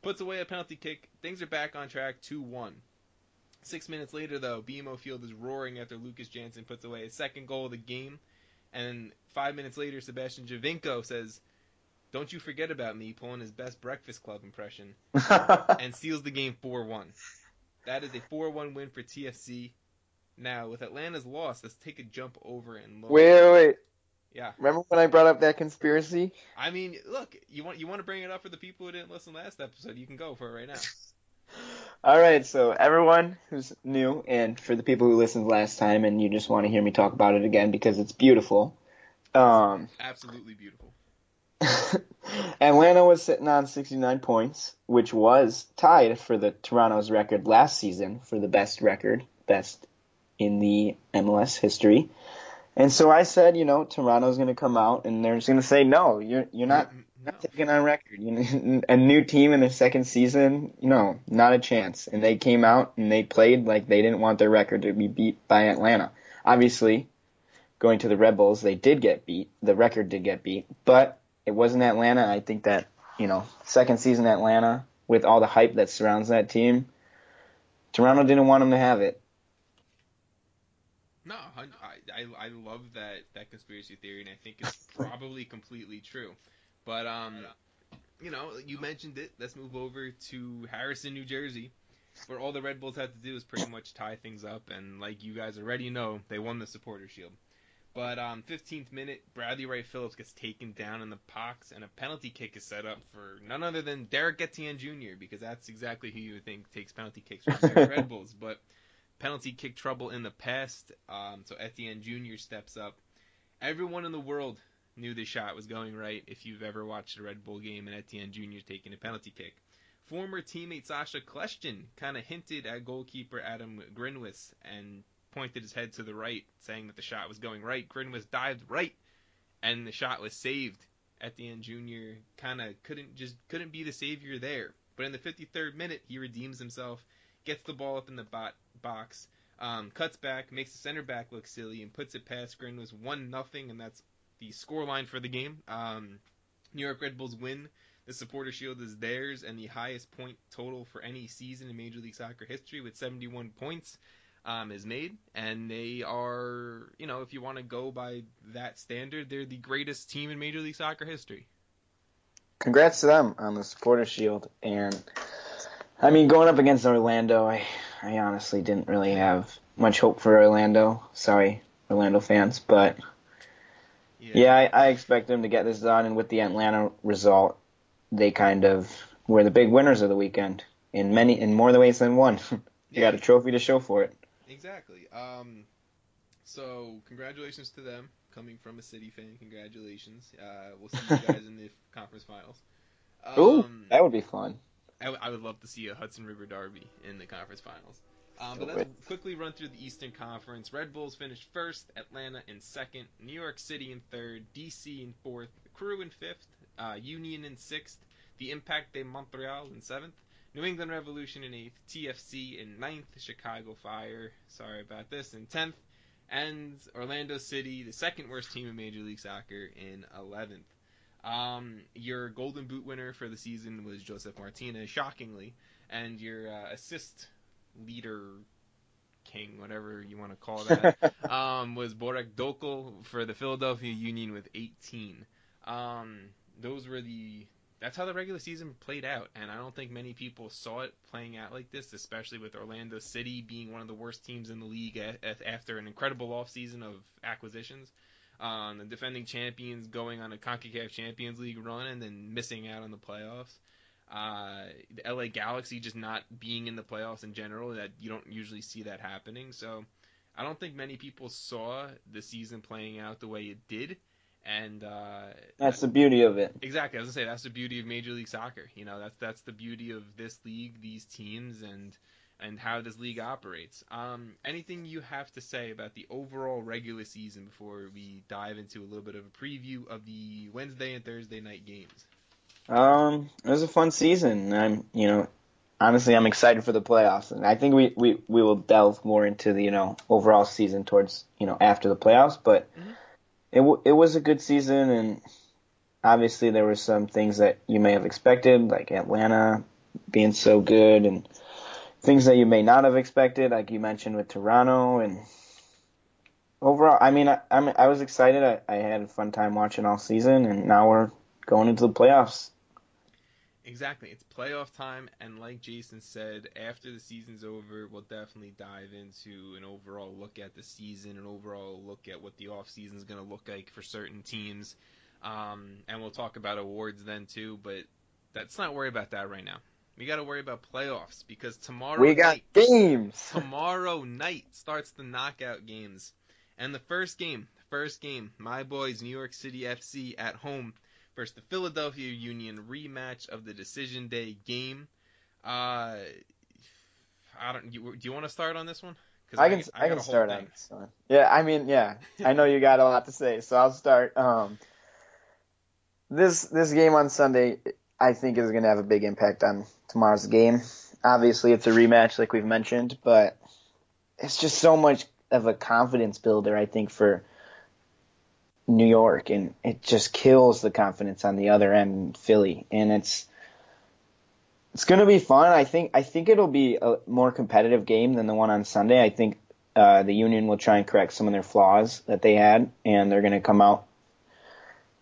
Puts away a penalty kick. Things are back on track 2 1. Six minutes later, though, BMO Field is roaring after Lucas Janson puts away his second goal of the game. And five minutes later, Sebastian Giovinco says, Don't you forget about me, pulling his best Breakfast Club impression, and seals the game 4 1. That is a 4 1 win for TFC. Now, with Atlanta's loss, let's take a jump over and look. wait, wait, wait. Yeah. Remember when I brought up that conspiracy? I mean, look, you want you want to bring it up for the people who didn't listen last episode, you can go for it right now. All right, so everyone who's new, and for the people who listened last time, and you just want to hear me talk about it again because it's beautiful. Um, Absolutely beautiful. Atlanta was sitting on 69 points, which was tied for the Toronto's record last season for the best record, best in the MLS history. And so I said, you know, Toronto's going to come out and they're just going to say, no, you're you're not No. not taking on record. You know, a new team in their second season, you know, not a chance. And they came out and they played like they didn't want their record to be beat by Atlanta. Obviously, going to the Red Bulls, they did get beat. The record did get beat, but it wasn't Atlanta. I think that you know, second season Atlanta with all the hype that surrounds that team, Toronto didn't want them to have it. No, I, I I love that that conspiracy theory, and I think it's probably completely true. But um, you know, you mentioned it. Let's move over to Harrison, New Jersey, where all the Red Bulls had to do is pretty much tie things up, and like you guys already know, they won the Supporter Shield. But um, 15th minute, Bradley Wright Phillips gets taken down in the box, and a penalty kick is set up for none other than Derrick Etienne Jr. Because that's exactly who you would think takes penalty kicks from the Red Bulls. But penalty kick trouble in the past, um, so Etienne Jr. steps up. Everyone in the world knew the shot was going right if you've ever watched a Red Bull game and Etienne Jr. taking a penalty kick. Former teammate Sacha Kljestan kind of hinted at goalkeeper Adam Grinwis and pointed his head to the right, saying that the shot was going right. Grinwis dived right, and the shot was saved. Etienne Jr. kind of couldn't just couldn't be the savior there. But in the 53rd minute, he redeems himself, gets the ball up in the bot, box, um, cuts back, makes the center back look silly, and puts it past Grinwis one nothing, and that's the scoreline for the game. Um, New York Red Bulls win. The Supporter Shield is theirs, and the highest point total for any season in Major League Soccer history with 71 points um, is made. And they are, you know, if you want to go by that standard, they're the greatest team in Major League Soccer history. Congrats to them on the supporter shield. And I mean, going up against Orlando, I I honestly didn't really have much hope for Orlando. Sorry, Orlando fans, but yeah, I, I expect them to get this done. And with the Atlanta result, they kind of were the big winners of the weekend in many in more ways than one. you Yeah. got a trophy to show for it. Exactly. Um, so congratulations to them coming from a City fan. Congratulations. Uh, we'll see you guys in the conference finals. Ooh, Um, that would be fun. I, w- I would love to see a Hudson River Derby in the conference finals. Um, but let's quickly run through the Eastern Conference. Red Bulls finished first, Atlanta in second, New York City in third, DC in fourth, Crew in fifth, uh, Union in sixth, the Impact de Montreal in seventh, New England Revolution in eighth, TFC in ninth, Chicago Fire, sorry about this, in tenth, and Orlando City, the second worst team in Major League Soccer, in 11th. Um, your Golden Boot winner for the season was Josef Martinez, shockingly, and your uh, assist leader king, whatever you want to call that, um, was Borek Dockal for the Philadelphia Union with 18. Um, those were the that's how the regular season played out, and I don't think many people saw it playing out like this, especially with Orlando City being one of the worst teams in the league a- a- after an incredible offseason of acquisitions. Um, the defending champions going on a CONCACAF Champions League run and then missing out on the playoffs. Uh, the LA Galaxy just not being in the playoffs in general, that you don't usually see that happening. So I don't think many people saw the season playing out the way it did and uh, that's the beauty of it. Exactly, I was gonna say that's the beauty of Major League Soccer. You know, that's that's the beauty of this league, these teams, and and how this league operates. Um, anything you have to say about the overall regular season before we dive into a little bit of a preview of the Wednesday and Thursday night games? Um, it was a fun season. I'm, you know, honestly, I'm excited for the playoffs, and I think we we we will delve more into the you know overall season towards you know after the playoffs, but. Mm-hmm it w- it was a good season, and obviously there were some things that you may have expected, like Atlanta being so good, and things that you may not have expected, like you mentioned with Toronto, and overall, I mean, I I'm, I was excited. I, I had a fun time watching all season, and now we're going into the playoffs. Exactly. It's playoff time, and like Jason said, after the season's over, we'll definitely dive into an overall look at the season, an overall look at what the off season is going to look like for certain teams, um, and we'll talk about awards then too. But let's not worry about that right now. We got to worry about playoffs because tomorrow we got night, games. tomorrow night starts the knockout games, and the first game, first game, my boys, New York City FC at home versus the Philadelphia Union rematch of the decision day game. Uh, I don't. You, do you want to start on this one? Cause I can. I, I can start on this one. Yeah, I mean, yeah, I know you got a lot to say, so I'll start. Um, this this game on Sunday, I think, is going to have a big impact on tomorrow's game. Obviously, it's a rematch, like we've mentioned, but it's just so much of a confidence builder, I think, for New York, and it just kills the confidence on the other end, Philly, and it's it's going to be fun. I think I think it'll be a more competitive game than the one on Sunday. I think uh, the Union will try and correct some of their flaws that they had, and they're going to come out.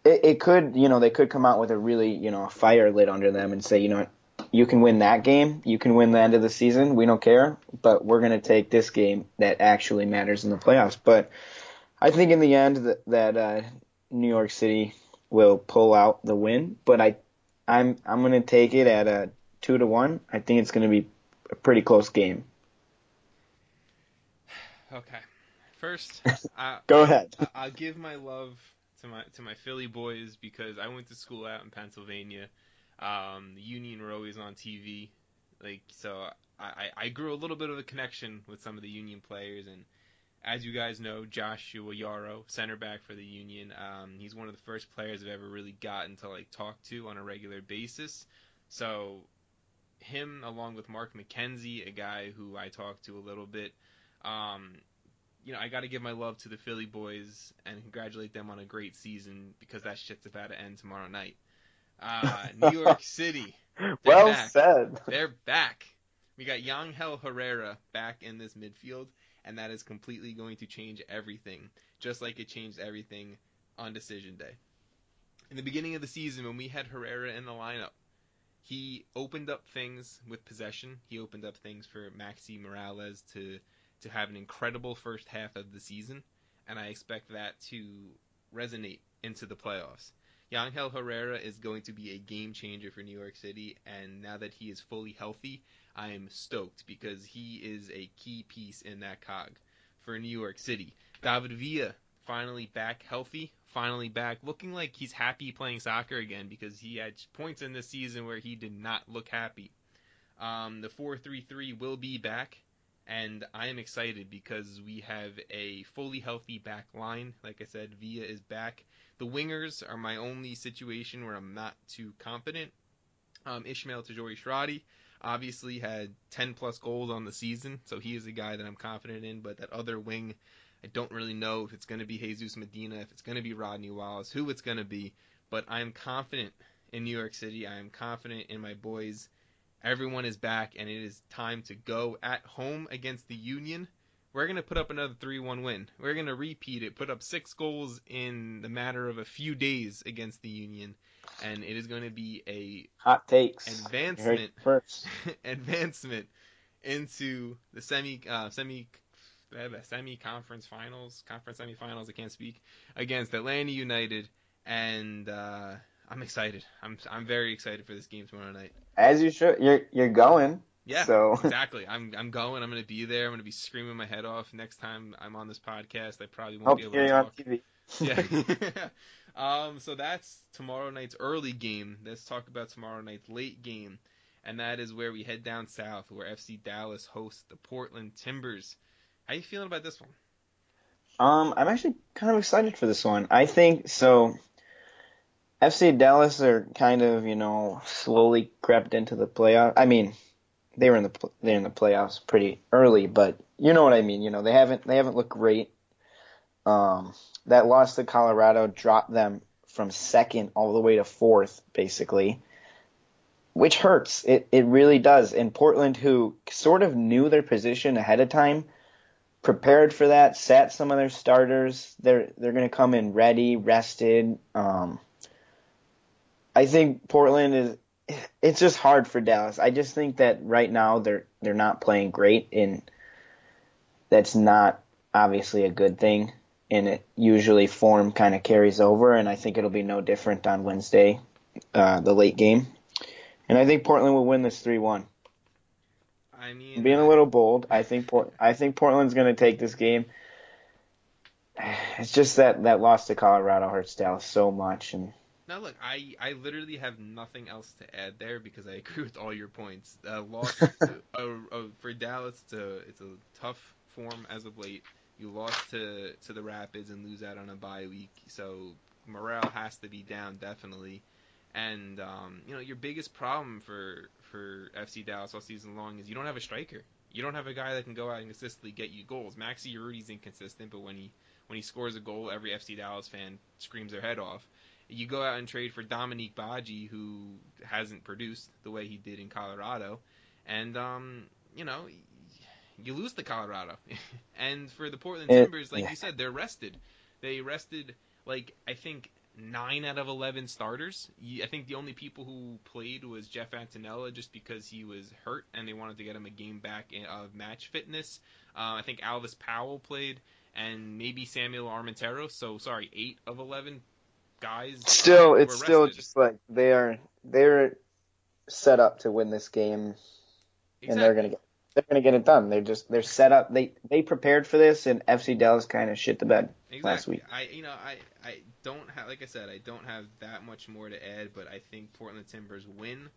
It, it could, you know, they could come out with a really, you know, a fire lit under them and say, you know, you can win that game, you can win the end of the season, we don't care, but we're going to take this game that actually matters in the playoffs. But I think in the end that, that uh, New York City will pull out the win, but I, I'm I'm going to take it at a two to one. I think it's going to be a pretty close game. Okay, first, uh, go ahead. I'll give my love to my to my Philly boys because I went to school out in Pennsylvania. Um, the Union were always on TV, like so. I, I grew a little bit of a connection with some of the Union players, and as you guys know, Joshua Yaro, center back for the Union. Um, he's one of the first players I've ever really gotten to like talk to on a regular basis. So him, along with Mark McKenzie, a guy who I talked to a little bit. Um, you know, I got to give my love to the Philly boys and congratulate them on a great season because that shit's about to end tomorrow night. Uh, New York City. well back. said. They're back. We got Yangel Herrera back in this midfield and that is completely going to change everything, just like it changed everything on decision day. In the beginning of the season, when we had Herrera in the lineup, he opened up things with possession. He opened up things for Maxi Morales to to have an incredible first half of the season, and I expect that to resonate into the playoffs. Yangel Herrera is going to be a game changer for New York City, and now that he is fully healthy, I am stoked because he is a key piece in that cog for New York City. David Villa finally back healthy, finally back looking like he's happy playing soccer again because he had points in this season where he did not look happy. Um, the 4-3-3 will be back, and I am excited because we have a fully healthy back line. Like I said, Villa is back. The wingers are my only situation where I'm not too confident. Um, Ismael Tajouri Shradi obviously had 10 plus goals on the season, so he is a guy that I'm confident in. But that other wing, I don't really know if it's going to be Jesus Medina, if it's going to be Rodney Wallace, who it's going to be, but I am confident in New York City. I am confident in my boys. Everyone is back, and it is time to go at home against the Union. We're going to put up another 3 1 win. We're going to repeat it, put up six goals in the matter of a few days against the Union, and it is going to be a hot takes advancement first advancement into the semi uh, semi semi conference finals, conference semifinals. I can't speak against Atlanta United, and uh, I'm excited. I'm I'm very excited for this game tomorrow night. As you should. You're you're going. Yeah, so. exactly. I'm I'm going. I'm going to be there. I'm going to be screaming my head off next time I'm on this podcast. I probably won't Hope be able to to talk. on TV. Yeah. um. So that's tomorrow night's early game. Let's talk about tomorrow night's late game, and that is where we head down south, where FC Dallas hosts the Portland Timbers. How are you feeling about this one? Um, I'm actually kind of excited for this one. I think so. FC Dallas are kind of, you know, slowly crept into the playoff. I mean, they were in the they're in the playoffs pretty early, but you know what I mean. You know, they haven't they haven't looked great. Um, that loss to Colorado dropped them from second all the way to fourth, basically, which hurts. It it really does. And Portland, who sort of knew their position ahead of time, prepared for that, sat some of their starters. They're they're going to come in ready, rested. Um, I think Portland is. It's just hard for Dallas. I just think that right now they're they're not playing great, and that's not obviously a good thing. And it usually form kind of carries over, and I think it'll be no different on Wednesday, uh, the late game. And I think Portland will win this three one. I mean, being a little bold. I think Port- I think Portland's going to take this game. It's just that that loss to Colorado hurts Dallas so much, and now look, I I literally have nothing else to add there because I agree with all your points. Uh, loss to, uh, uh, for Dallas, it's a it's a tough form as of late. You lost to to the Rapids and lose out on a bye week, so morale has to be down definitely. And um, you know your biggest problem for for FC Dallas all season long is you don't have a striker. You don't have a guy that can go out and consistently get you goals. Maxi Urruti's inconsistent, but when he when he scores a goal, every FC Dallas fan screams their head off. You go out and trade for Dominique Badji, who hasn't produced the way he did in Colorado, and um, you know, you lose to Colorado. and for the Portland Timbers, like yeah. you said, they're rested. They rested like I think nine out of eleven starters. I think the only people who played was Jeff Attinella, just because he was hurt and they wanted to get him a game back of match fitness. Uh, I think Alvas Powell played, and maybe Samuel Armentero. So sorry, eight of eleven guys. Still, it's were still just like they are they're set up to win this game, and they're gonna get they're gonna get it done. They're just they're set up. They they prepared for this, and FC Dallas kind of shit the bed exactly. last week. I you know I I don't have like I said I don't have that much more to add, but I think Portland Timbers win.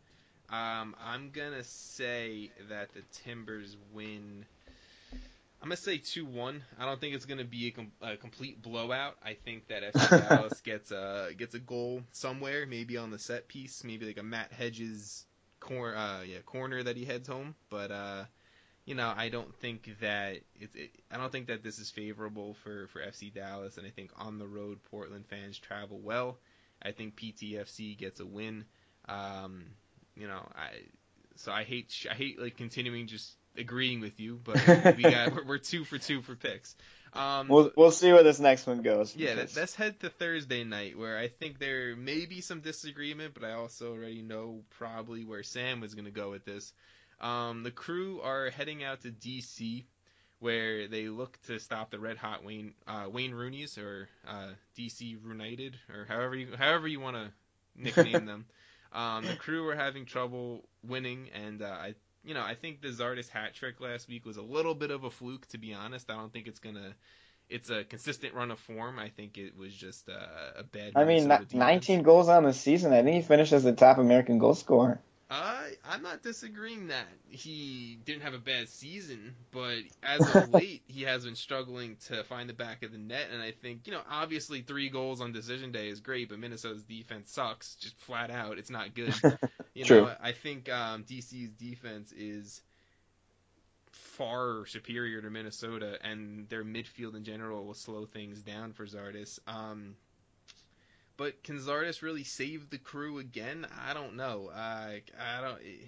Um, I'm gonna say that the Timbers win. I'm gonna say two one. I don't think it's gonna be a, com- a complete blowout. I think that FC Dallas gets a gets a goal somewhere, maybe on the set piece, maybe like a Matt Hedges corner, uh, yeah, corner that he heads home. But uh, you know, I don't think that it's. It, I don't think that this is favorable for for FC Dallas, and I think on the road Portland fans travel well. I think PTFC gets a win. Um, you know, I so I hate I hate like continuing just agreeing with you, but we got we're, we're two for two for picks. Um, We'll we'll see where this next one goes. yeah, because- let's head to Thursday night, where I think there may be some disagreement, but I also already know probably where Sam was going to go with this. Um, the crew are heading out to DC, where they look to stop the Red Hot Wayne uh, Wayne Rooney's or uh, DC United or however you however you want to nickname them. Um, the crew are having trouble winning, and uh, I you know I think the Zardes hat trick last week was a little bit of a fluke. To be honest, I don't think it's gonna. It's a consistent run of form. I think it was just uh, a bad. I mean, Minnesota ni- defense. 19 goals on the season. I think he finished as the top American goal scorer. Uh, I'm not disagreeing that he didn't have a bad season, but as of late, he has been struggling to find the back of the net. And I think, you know, obviously three goals on decision day is great, but Minnesota's defense sucks, just flat out. It's not good. You True. know, I think um, DC's defense is far superior to Minnesota, and their midfield in general will slow things down for Zardes. Um, but can Zardes really save the crew again? I don't know. I I don't. Eh.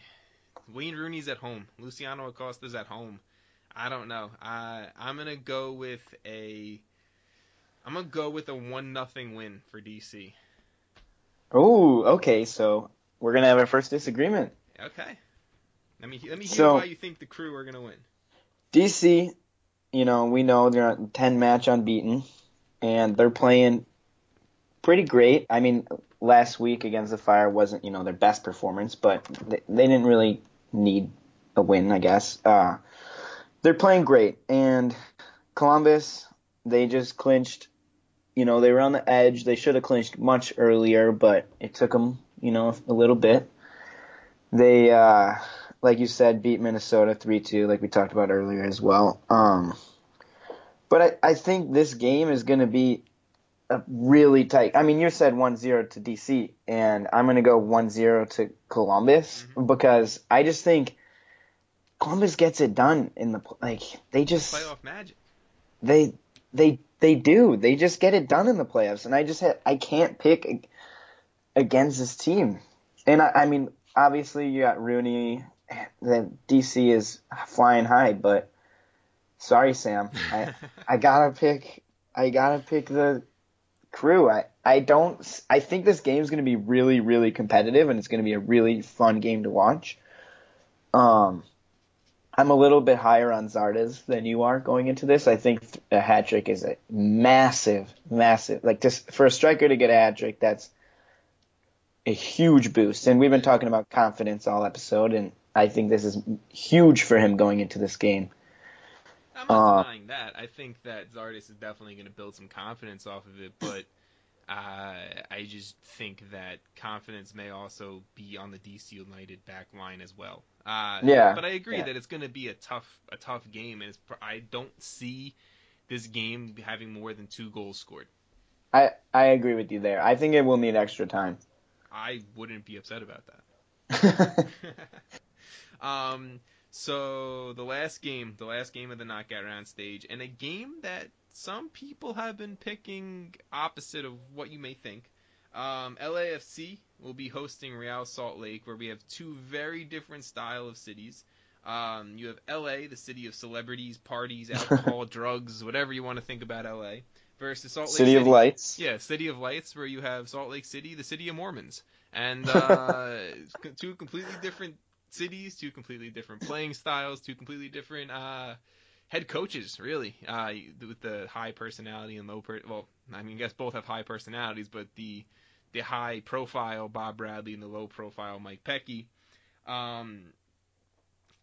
Wayne Rooney's at home. Luciano Acosta's at home. I don't know. I I'm gonna go with a. I'm gonna go with a one nothing win for DC. Oh, okay. So we're gonna have our first disagreement. Okay. Let me let me hear So- why you think the crew are gonna win. DC, you know, we know they're 10 match unbeaten, and they're playing pretty great. I mean, last week against the Fire wasn't, you know, their best performance, but they, they didn't really need a win, I guess. Uh, they're playing great, and Columbus, they just clinched. You know, they were on the edge. They should have clinched much earlier, but it took them, you know, a little bit. They, uh, like you said, beat Minnesota 3-2, like we talked about earlier as well. Um, but I, I think this game is going to be really tight. I mean, you said 1-0 to DC, and I'm going to go 1-0 to Columbus mm-hmm. because I just think Columbus gets it done in the like they just Playoff magic. they they they do. They just get it done in the playoffs, and I just ha- I can't pick against this team. And I, I mean, obviously you got Rooney. The DC is flying high, but sorry, Sam. I I gotta pick. I gotta pick the crew. I I don't. I think this game's gonna be really really competitive, and it's gonna be a really fun game to watch. Um. I'm a little bit higher on Zardes than you are going into this. I think a hat trick is a massive, massive, like just for a striker to get a hat trick, that's a huge boost. And we've been talking about confidence all episode, and I think this is huge for him going into this game. I'm not Uh, denying that. I think that Zardes is definitely going to build some confidence off of it, but uh, I just think that confidence may also be on the DC United back line as well. Uh, Yeah, But I agree yeah. that it's going to be a tough, a tough game, and it's, I don't see this game having more than two goals scored. I I agree with you there. I think it will need extra time. I wouldn't be upset about that. um, so the last game, the last game of the knockout round stage, and a game that some people have been picking opposite of what you may think. Um, LAFC will be hosting Real Salt Lake, where we have two very different style of cities. Um, you have LA, the city of celebrities, parties, alcohol, drugs, whatever you want to think about LA, versus Salt Lake City city. of Lights. yeah, City of Lights, where you have Salt Lake City, the city of Mormons, and uh, two completely different cities, two completely different playing styles, two completely different uh, head coaches, really, uh, with the high personality and low per. Well, I mean, I guess both have high personalities, but the the high profile Bob Bradley and the low profile Mike Petke. Um,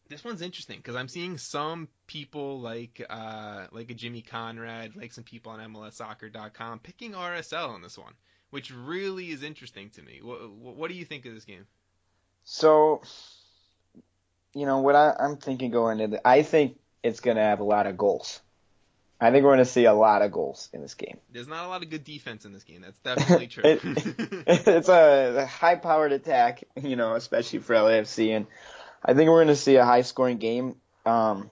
this one's interesting because I'm seeing some people like uh, like a Jimmy Conrad, like some people on MLSsoccer.com picking RSL on this one, which really is interesting to me. What, what do you think of this game? So, you know what I, I'm thinking going into the, I think it's going to have a lot of goals. I think we're going to see a lot of goals in this game. There's not a lot of good defense in this game. That's definitely true. It- it's a, a high-powered attack, you know, especially for LAFC, and I think we're going to see a high-scoring game. Um,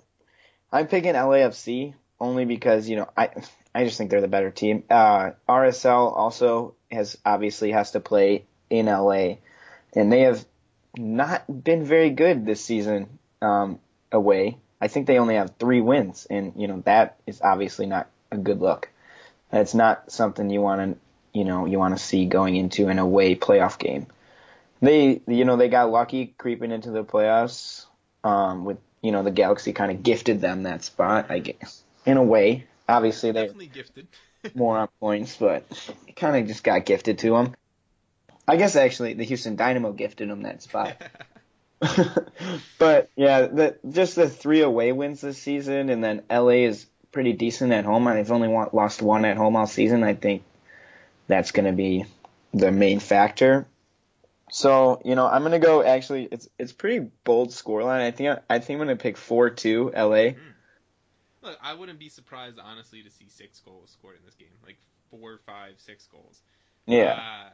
I'm picking LAFC only because you know I I just think they're the better team. Uh, RSL also has obviously has to play in LA, and they have not been very good this season um, away. I think they only have three wins, and you know that is obviously not a good look. That's not something you want to you know you want to see going into an away playoff game. They you know they got lucky creeping into the playoffs um, with you know the Galaxy kind of gifted them that spot. I guess in a way. Obviously they definitely gifted. more on points, but it kind of just got gifted to them. I guess actually the Houston Dynamo gifted them that spot. but yeah, the just the three away wins this season, and then LA is pretty decent at home. They've only won, lost one at home all season. I think that's going to be the main factor. So you know, I'm going to go. Actually, it's it's pretty bold scoreline. I think I think I'm going to pick four two LA. Look, I wouldn't be surprised, honestly, to see six goals scored in this game, like four, five, six goals. Yeah. Uh,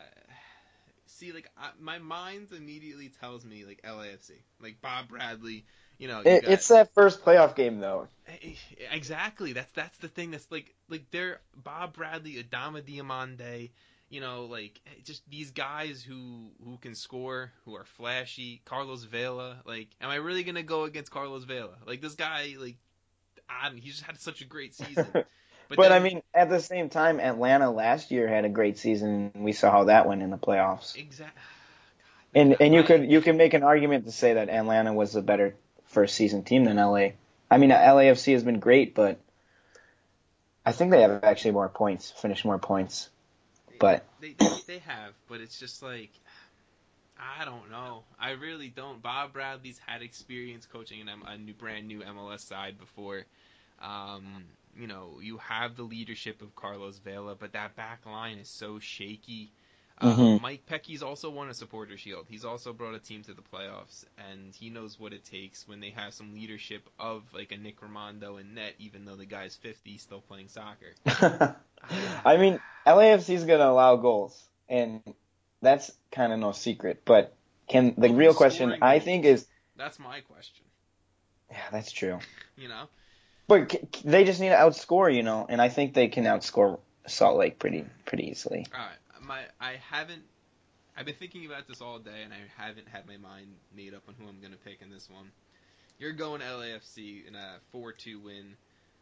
see, like I, my mind immediately tells me like LAFC, like Bob Bradley. You know, you It, got- it's that first playoff game though. Eh, Exactly. That's that's the thing. That's like like they're Bob Bradley, Adama Diomande, you know, like eh, just these guys who who can score, who are flashy. Carlos Vela. Like, am I really gonna go against Carlos Vela? Like this guy, like, I don't, he just had such a great season. But, But then- I mean, at the same time, Atlanta last year had a great season. and We saw how that went in the playoffs. exactly. And and you could you could make an argument to say that Atlanta was a better first season team than LA. I mean, LAFC has been great, but I think they have actually more points, finished more points. But they, they they have, but it's just like I don't know. I really don't. Bob Bradley's had experience coaching a new brand new MLS side before. Um, you know, you have the leadership of Carlos Vela, but that back line is so shaky. Uh, Mhm. Mike Petke's also won a supporter shield. He's also brought a team to the playoffs, and he knows what it takes when they have some leadership of like a Nick Rimando and net, even though the guy's 50, still playing soccer. I mean, LAFC is going to allow goals, and that's kind of no secret. But can the real question scoring I think is, That's my question. yeah, that's true. You know. But they just need to outscore, you know, and I think they can outscore Salt Lake pretty pretty easily. All right, my I haven't. I've been thinking about this all day, and I haven't had my mind made up on who I'm gonna pick in this one. You're going LAFC in a four-two win.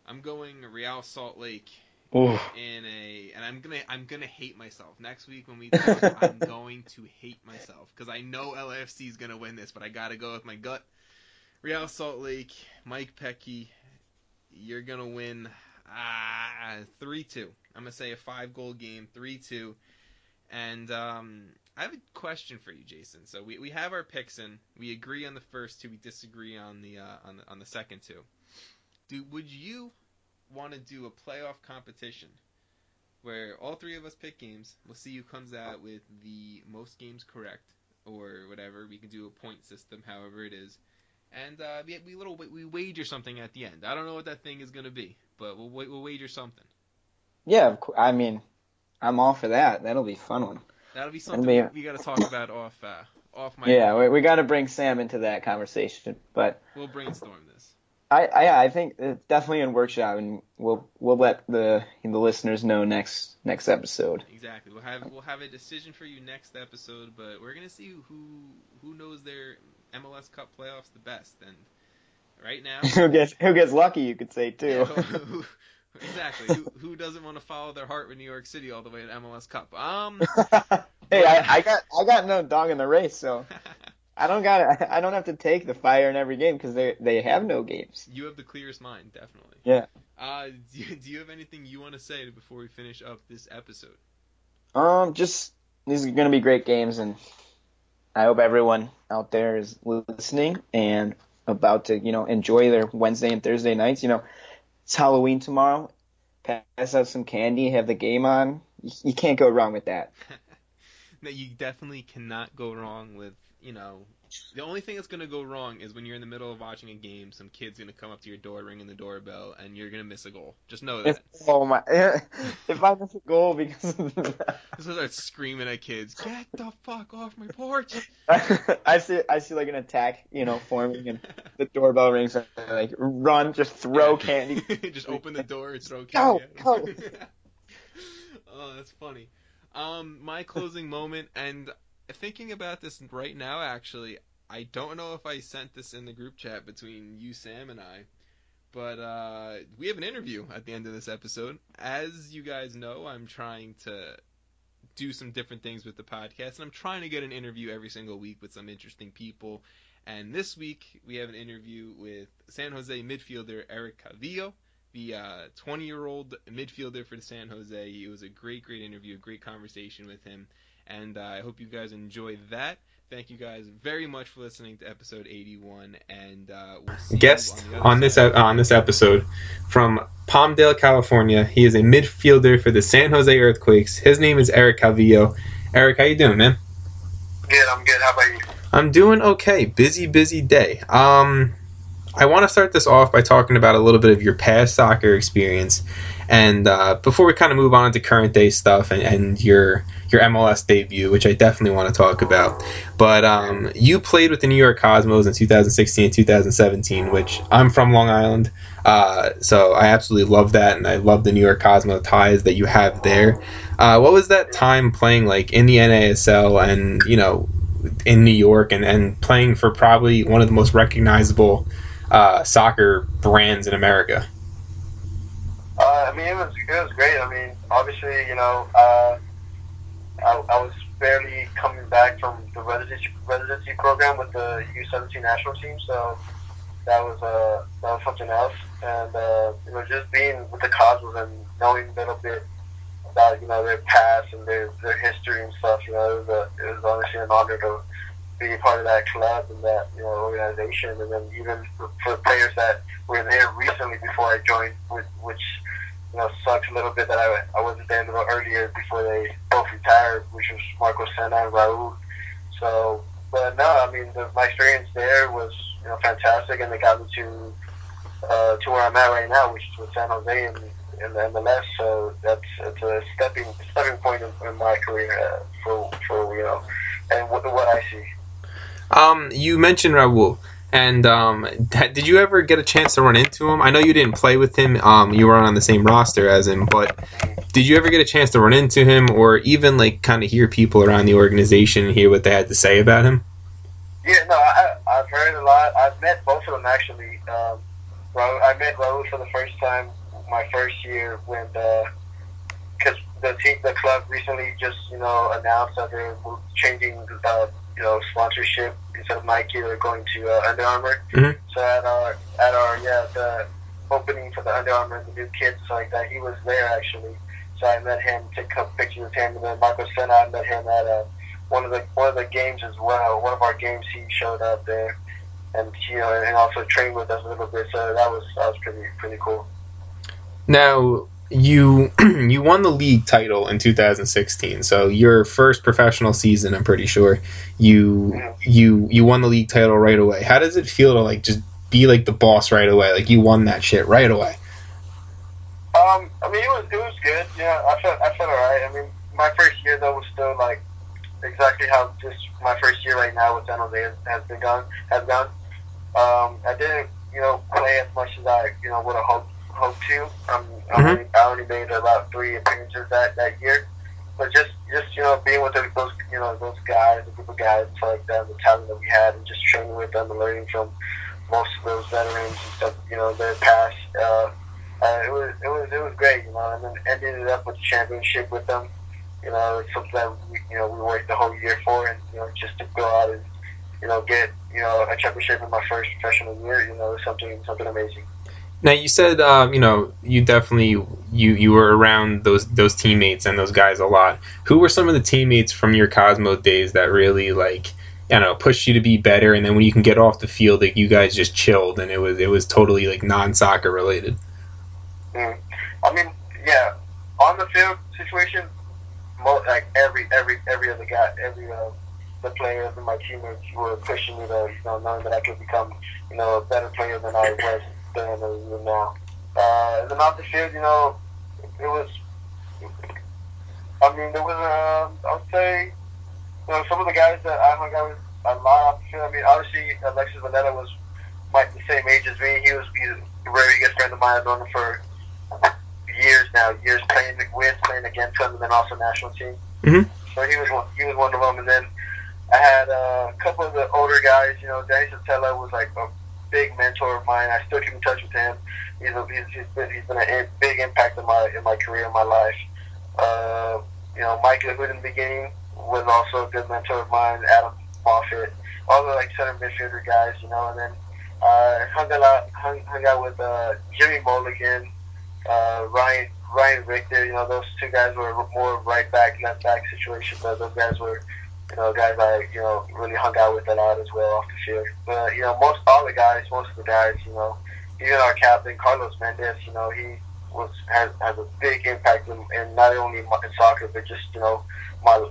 I'm going Real Salt Lake Ooh. in a, and I'm gonna I'm gonna hate myself next week when we talk. I'm going to hate myself because I know LAFC is gonna win this, but I gotta go with my gut. Real Salt Lake, Mike Petke, you're gonna win ah three two. I'm gonna say a five goal game, three two. And um, I have a question for you, Jason. So we, we have our picks in. We agree on the first two. We disagree on the uh, on the on the second two. Do would you want to do a playoff competition where all three of us pick games? We'll see who comes out with the most games correct, or whatever. We can do a point system, however it is. And uh, we, we little we wager something at the end. I don't know what that thing is gonna be, but we'll we'll wager something. Yeah, of course. I mean, I'm all for that. That'll be a fun one. That'll be something be- we, we got to talk about off uh, off my. Yeah, we, we got to bring Sam into that conversation. But We'll brainstorm this. I, I, I think it's definitely in workshop, and we'll we'll let the the listeners know next next episode. Exactly. We'll have we'll have a decision for you next episode, but we're gonna see who who knows their MLS Cup playoffs the best. And right now, who gets who gets lucky? You could say Yeah, too. who- exactly. Who, who doesn't want to follow their heart with New York City all the way to MLS Cup? Um. hey, I, I got I got no dog in the race, so I don't got I don't have to take the fire in every game because they they have no games. you have the clearest mind, definitely. Yeah. Uh, do you, do you have anything you want to say before we finish up this episode? Um, just these are gonna be great games, and I hope everyone out there is listening and about to you know enjoy their Wednesday and Thursday nights. You know, it's Halloween tomorrow. Pass out some candy, have the game on. You, can't go wrong with that. No, you definitely cannot go wrong with, you know, the only thing that's going to go wrong is when you're in the middle of watching a game, some kid's going to come up to your door, ringing the doorbell, and you're going to miss a goal. Just know If, that. oh my! If I miss a goal because of that, Just start screaming at kids, get the fuck off my porch! I see I see like an attack, you know, forming, and the doorbell rings, and I, like run, just throw candy. Just open the door and throw Go, candy go. 'em. oh, that's funny. Um, my closing moment, and thinking about this right now, actually, I don't know if I sent this in the group chat between you, Sam, and I, but uh, we have an interview at the end of this episode. As you guys know, I'm trying to do some different things with the podcast, and I'm trying to get an interview every single week with some interesting people. And this week we have an interview with San Jose midfielder Eric Calvillo, the 20 year old midfielder for San Jose. It was a great, great interview, a great conversation with him, and uh, I hope you guys enjoy that. Thank you guys very much for listening to episode 81, and uh, we'll see guest you on, on this uh, on this episode from Palmdale, California. He is a midfielder for the San Jose Earthquakes. His name is Eric Calvillo. Eric, how you doing, man? Good, I'm good. How about you? I'm doing okay. Busy, busy day. Um, I want to start this off by talking about a little bit of your past soccer experience, And uh, before we kind of move on to current day stuff and, and your your MLS debut, which I definitely want to talk about, but um, you played with the New York Cosmos in 2016 and 2017, which I'm from Long Island, uh, so I absolutely love that, and I love the New York Cosmos ties that you have there. Uh, what was that time playing like in the NASL and you know in New York and, and playing for probably one of the most recognizable uh, soccer brands in America? I mean, it was it was great. I mean, obviously, you know, uh, I, I was barely coming back from the residency residency program with the U17 national team, so that was uh, that was something else. And uh, you know, just being with the Cosmos and knowing a little bit about you know their past and their their history and stuff, you know, it was a, it was honestly an honor to be a part of that club and that you know organization. And then even for, for players that were there recently before I joined, which, which you know, sucks a little bit that I, I wasn't there a little earlier before they both retired, which was Marco Senna and Raul. So, but no, I mean, the, my experience there was, you know, fantastic, and they got me to uh, to where I'm at right now, which is with San Jose and in the MLS. So that's it's a stepping stepping point in, in my career uh, for for you know, and what, what I see. Um, you mentioned Raul. And um, did you ever get a chance to run into him? I know you didn't play with him. Um, you weren't on the same roster as him, but did you ever get a chance to run into him, or even like kind of hear people around the organization and hear what they had to say about him? Yeah, no, I, I've heard a lot. I've met both of them actually. Um, I met Raul for the first time my first year when because the team, the club recently just you know announced that they're changing uh, you know sponsorship instead of Nike, they're going to uh, Under Armour. Mhm. So at our at our yeah the opening for the Under Armour the new kits like that, he was there actually. So I met him, took a couple pictures with him, and then Marco Senna, I met him at uh, one of the one of the games as well. One of our games, he showed up there, and you know, and also trained with us a little bit. So that was that was pretty pretty cool. Now you you won the league title in 2016, so your first professional season, I'm pretty sure. You you you won the league title right away. How does it feel to like just be like the boss right away? Like you won that shit right away. Um, I mean, it was it was good. Yeah, I felt I felt alright. I mean, my first year though was still like exactly how this my first year right now with San Jose has, has been gone has gone. Um, I didn't you know play as much as I you know would have hoped hoped to. Um, I, Mhm. only, I only made about three appearances that that year. But just just you know being with those you know those guys, the group of guys like that, the talent that we had, and just training with them and learning from most of those veterans and stuff, you know, their past. Uh, uh, it was it was it was great, you know, and then ended it up with the championship with them. You know, it's something that we, you know we worked the whole year for, and you know just to go out and you know get you know a championship in my first professional year, you know, something something amazing. Now you said um, you know you definitely you you were around those those teammates and those guys a lot. Who were some of the teammates from your Cosmo days that really like don't know pushed you to be better? And then when you can get off the field, like you guys just chilled and it was it was totally like non soccer related. Mm. I mean, yeah, on the field situation, like every every every other guy, every uh, the players and my teammates were pushing me to you know knowing that I could become you know a better player than I was or even now. Uh, and then off the you know, it was. I mean, there was uh, I would say, you know, some of the guys that I hung out with a lot off the. I mean, obviously Alexis Velela was my the same age as me. He was he's a very good friend of mine. I've known him for years now, years playing with, playing against him, and then also national team. Mhm. So he was one, he was one of them. And then I had uh, a couple of the older guys. You know, Danny Szetela was like a big mentor of mine. I still keep in touch with him. He's a, he's, he's been he's been a big impact in my in my career, in my life. Uh, you know, Mike Lahoud in the beginning was also a good mentor of mine. Adam Moffat, all the like center midfielder guys. You know, and then uh, hung lot, hung, hung out with uh, Jimmy Mulligan, uh, Ryan Ryan Richter. You know, those two guys were more right back, left back situation, but those guys were, you know, guys I you know really hung out with a lot as well off the field. But you know, most all the guys, most of the guys, you know, even our captain Carlos Mendes, you know, he was has has a big impact in, in not only in soccer, but just you know my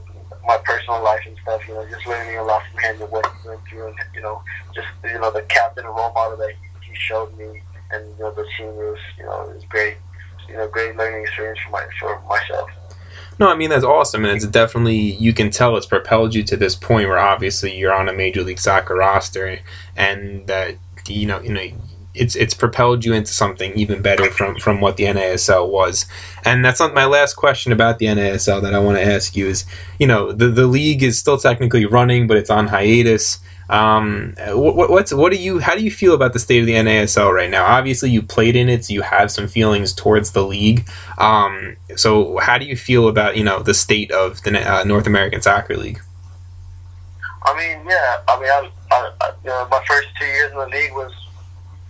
my personal life and stuff. You know, just learning a lot from him and what he went through, and you know, just you know the captain and role model that he, he showed me, and you know the team was you know it was great. you know great learning experience for my for myself. No, I mean that's awesome, and it's definitely you can tell it's propelled you to this point where obviously you're on a major league soccer roster, and that you know you know it's it's propelled you into something even better from from what the NASL was. And that's not my last question about the NASL that I want to ask you is, you know, the the league is still technically running, but it's on hiatus. Um, what, what's what do you how do you feel about the state of the NASL right now? Obviously, you played in it, so you have some feelings towards the league. Um, so how do you feel about you know the state of the uh, North American Soccer League? I mean, yeah. I mean, I, I, I, you know, my first two years in the league was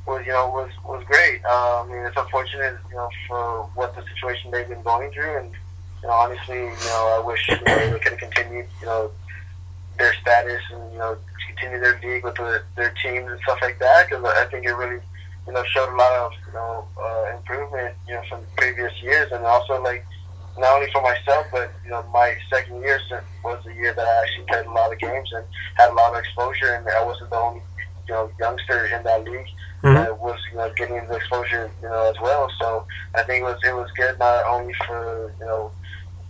was you know was was great. Uh, I mean, it's unfortunate you know for what the situation they've been going through, and you know honestly, you know I wish you know they could have continued you know their status and you know continue their league with the, their teams and stuff like that because I think it really you know showed a lot of you know uh, improvement you know from previous years and also like not only for myself but you know my second year was the year that I actually played a lot of games and had a lot of exposure and I wasn't the only you know youngster in that league mm-hmm. that was you know getting the exposure you know as well so I think it was it was good not only for you know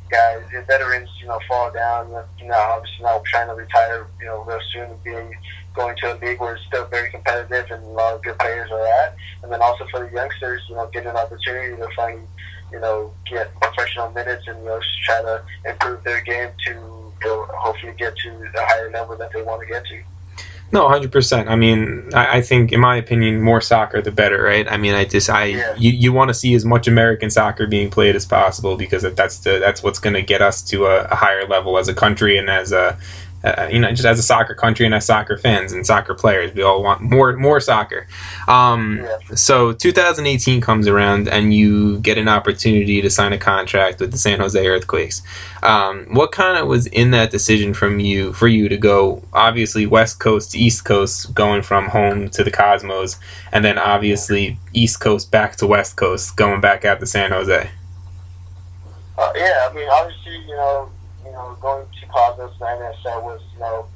guys, the veterans, you know, fall down. You know, obviously now trying to retire, you know, real soon, being going to a league where it's still very competitive and a lot of good players are at. And then also for the youngsters, you know, getting an opportunity to finally, you know, get professional minutes and you know try to improve their game to hopefully get to the higher level that they want to get to. No, hundred percent. I mean, I, I, think, in my opinion, more soccer the better, right? I mean, I just, I, yeah. you, you want to see as much American soccer being played as possible because that's the, that's what's going to get us to a, a, higher level as a country and as a, uh, you know, just as a soccer country and as soccer fans and soccer players, we all want more more soccer. Um, yeah. So 2018 comes around and you get an opportunity to sign a contract with the San Jose Earthquakes. Um, what kind of was in that decision from you for you to go obviously West Coast to East Coast, going from home to the Cosmos, and then obviously East Coast back to West Coast, going back out to San Jose? Uh, yeah, I mean, obviously, you know, know, going to Cosmos and NSL was, you know,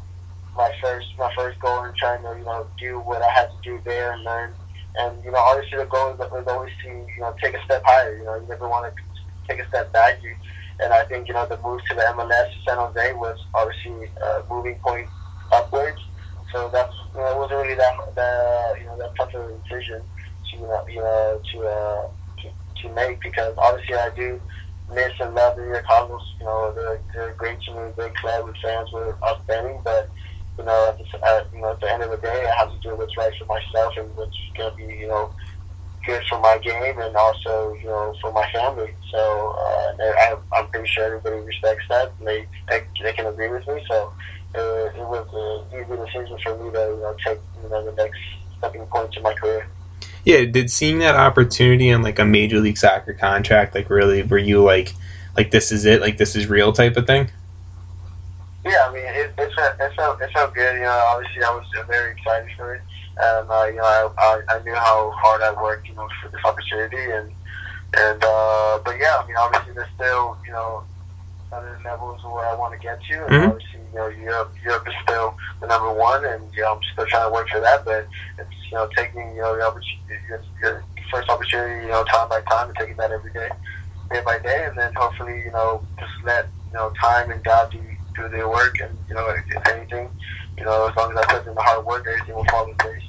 my first my first goal in trying to, you know, do what I had to do there and learn. And, you know, obviously the goal is always to, you know, take a step higher. You know, you never want to take a step back. You, and I think, you know, the move to the MLS San Jose was obviously a moving point upwards. So that's, you know, it wasn't really that, that you know, that tough of a decision to, you know, you know to, uh, to, to make because obviously I do miss and love the Cosmos. You know, they're, they're a great to me, great club, and fans were outstanding. But you know, at the, at, you know, at the end of the day, I have to do what's right for myself and what's gonna be, you know, good for my game and also, you know, for my family. So uh, I, I'm pretty sure everybody respects that. And they, they they can agree with me. So uh, it was an easy decision for me to, you know, take you know the next stepping point to my career yeah, did seeing that opportunity in like a major league soccer contract like really were you like like this is it like this is real type of thing? Yeah, I mean it, it felt it felt it felt good. You know, obviously I was very excited for it. and uh, you know, I, I I knew how hard I worked, you know, for this opportunity, and and uh, but yeah, I mean obviously there's still you know other levels where I want to get to, and mm-hmm. obviously you know Europe Europe is still the number one, and you know I'm still trying to work for that, but it's you know taking you know the opportunity, your, first opportunity, you know time by time, and taking that every day, day by day, and then hopefully you know just let you know time and God do do their work, and you know if anything, you know as long as I put in the hard work, everything will fall in place.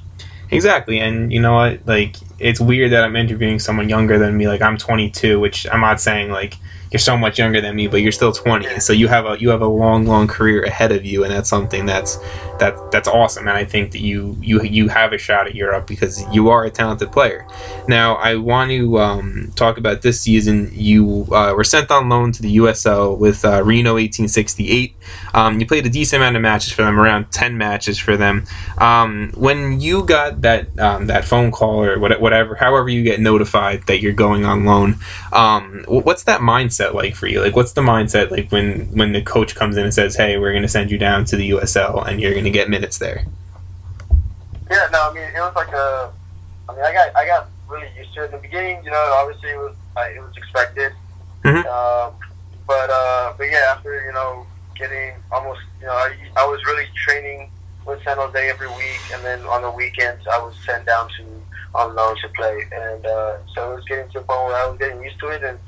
Exactly, and you know what? Like, it's weird that I'm interviewing someone younger than me. Like, I'm 22, which I'm not saying like you're so much younger than me, but you're still 20, so you have a you have a long, long career ahead of you, and that's something that's that that's awesome. And I think that you you you have a shot at Europe because you are a talented player. Now, I want to um, talk about this season. You uh, were sent on loan to the USL with uh, Reno 1868. Um, you played a decent amount of matches for them, around 10 matches for them. Um, when you got that um, that phone call or whatever, however you get notified that you're going on loan, um, what's that mindset? Mindset like for you? Like, what's the mindset like when when the coach comes in and says, "Hey, we're going to send you down to the USL and you're going to get minutes there"? Yeah, no, I mean it was like a. I mean, I got I got really used to it in the beginning. You know, obviously it was uh, it was expected. Mm-hmm. Um, but uh, but yeah, after you know getting almost you know I, I was really training with San Jose every week, and then on the weekends I was sent down to on loan to play, and uh, so it was getting to the point where I was getting used to it, and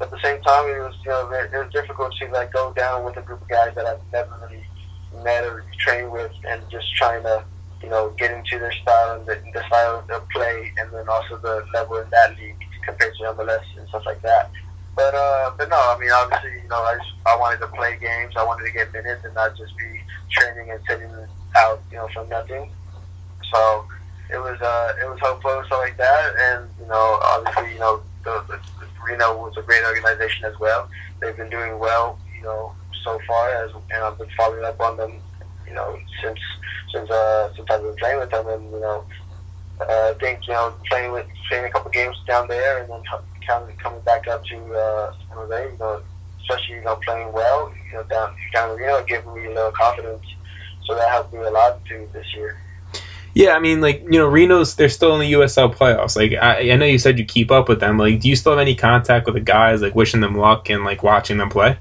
at the same time, it was you know it was difficult to like go down with a group of guys that I've never really met or trained with, and just trying to you know get into their style and the, the style of their play, and then also the level in that league compared to MLS and stuff like that. But uh, but no, I mean obviously you know I just, I wanted to play games, I wanted to get minutes, and not just be training and sitting out you know for nothing. So it was uh it was hopeful stuff like that, and you know obviously you know the, the Reno was a great organization as well. They've been doing well, you know, so far, as and I've been following up on them, you know, since since uh, since I've been playing with them, and you know, uh, I think you know playing with playing a couple games down there, and then coming coming back up to uh, San Jose, you know, especially you know playing well, you know, down down in Reno, gave me a little confidence. So that helped me a lot too this year. Yeah, I mean, like you know, Reno's they're still in the USL playoffs. Like I, I know you said you keep up with them. Like, do you still have any contact with the guys? Like wishing them luck and like watching them play?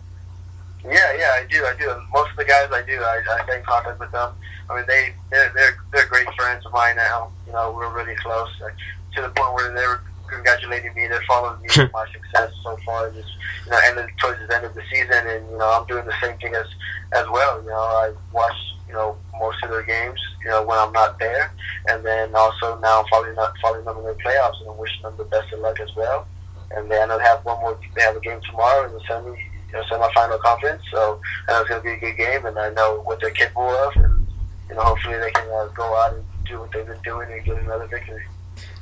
Yeah, yeah, I do. I do. Most of the guys I do, I, I stay in contact with them. I mean, they they're they're, they're great friends of mine now. You know, we're really close like, to the point where they're congratulating me. They're following me for my success so far. Just you know, and then towards the end of the season, and you know, I'm doing the same thing as as well. You know, I watch you know most of their games. You know, when I'm not there, and then also now I'm following up, following them in their playoffs, and I'm wishing them the best of luck as well. And they I know they have one more. They have a game tomorrow in the semi you know, semifinal conference. So I know it's going to be a good game, and I know what they're capable of, and you know, hopefully they can uh, go out and do what they've been doing and get another victory.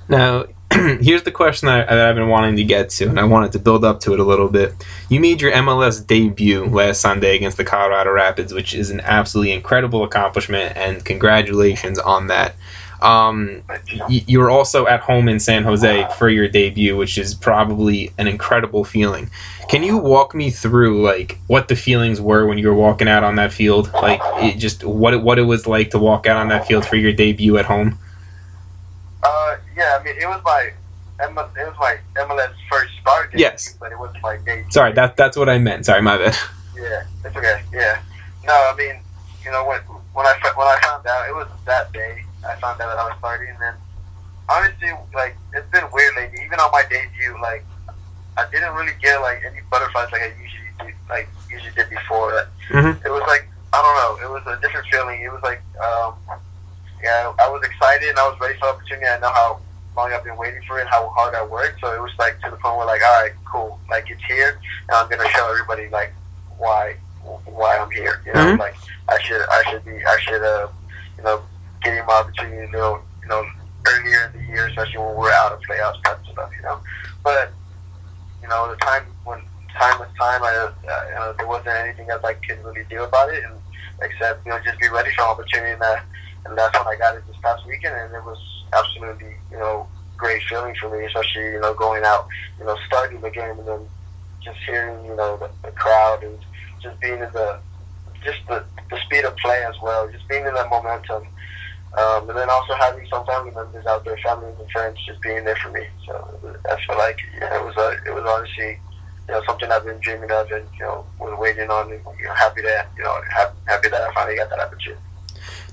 Now, here's the question that, that I've been wanting to get to, and I wanted to build up to it a little bit. You made your MLS debut last Sunday against the Colorado Rapids, which is an absolutely incredible accomplishment, and congratulations on that. Um, you were also at home in San Jose for your debut, which is probably an incredible feeling. Can you walk me through like what the feelings were when you were walking out on that field? Like it just what it, what it was like to walk out on that field for your debut at home? Uh, yeah, I mean it was my it was my MLS first start. Debut, yes, but it was my debut. Sorry, that that's what I meant. Sorry, my bad. Yeah, it's okay. Yeah, no, I mean you know when when I when I found out it was that day I found out that I was starting. And then, honestly, like it's been weird lately. Even on my debut, like I didn't really get like any butterflies like I usually do, like usually did before. Mm-hmm. It was like I don't know. It was a different feeling. It was like, um, yeah, I was excited and I was ready for the opportunity. I know how long I've been waiting for it, how hard I worked. So it was like to the point where like, all right, cool, like it's here, and I'm gonna show everybody like why why I'm here. You know, Mhm. like I should I should be I should uh you know getting my opportunity, you know, you know, earlier in the year, especially when we're out of playoffs type of stuff, you know. But you know, the time when time was time, I, uh, you know, there wasn't anything else I could really do about it, and except you know just be ready for an opportunity, and that, and that's when I got it this past weekend, and it was absolutely you know great feeling for me, especially you know going out, you know, starting the game, and then just hearing you know the, the crowd and just being in the just the, the speed of play as well, just being in that momentum. Um, and then also having some family members out there, families and friends, just being there for me. So I feel like yeah, it was a, it was honestly, you know, something I've been dreaming of, and you know, was waiting on, and you know, happy that you know, happy, happy that I finally got that opportunity.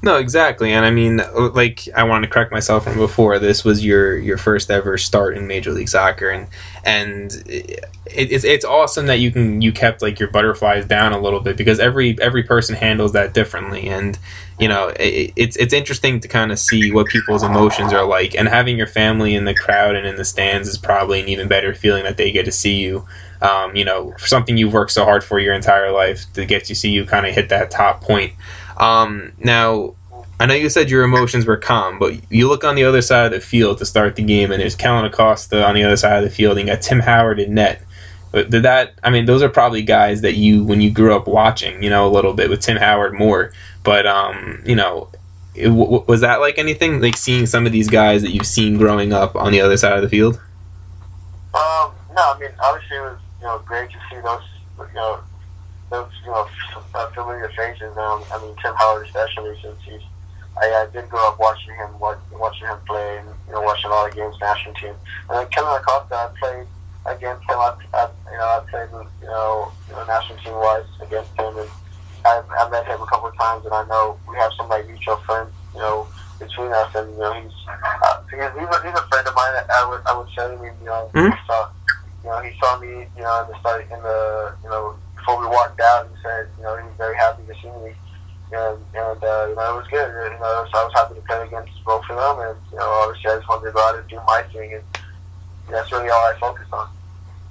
No, exactly, and I mean, like I wanted to correct myself from before. This was your your first ever start in Major League Soccer, and and it, it's it's awesome that you can you kept like your butterflies down a little bit because every every person handles that differently, and you know it, it's it's interesting to kind of see what people's emotions are like, and having your family in the crowd and in the stands is probably an even better feeling that they get to see you. Um, you know, for something you've worked so hard for your entire life to get to see you kind of hit that top point. Um, now, I know you said your emotions were calm, but you look on the other side of the field to start the game, and there's Kellyn Acosta on the other side of the field, and you got Tim Howard in net. But did that? I mean, those are probably guys that you, when you grew up watching, you know, a little bit with Tim Howard more. But um, you know, it, w- was that like anything like seeing some of these guys that you've seen growing up on the other side of the field? Um, no, I mean obviously it was you know great to see those you know those you know uh, familiar faces. Um, I mean Tim Howard especially since he's I, I did grow up watching him watch, watching him play and you know watching all the games national team. And then Kevin Acosta, I played against him. I, I you know I played you know you know national team wise against him and I I met him a couple of times and I know we have some like mutual friends you know between us and you know he's uh, he's, he's, a, he's a friend of mine. I would I would say. I mean, you know, Mhm. he saw, you know, he saw me, you know, in the start in the, you know, before we walked out, he said, you know, he was very happy to see me, and and uh, you know, it was good. You know, so I was happy to play against both of them, and you know, obviously I just wanted to go out and do my thing, and that's really all I focused on.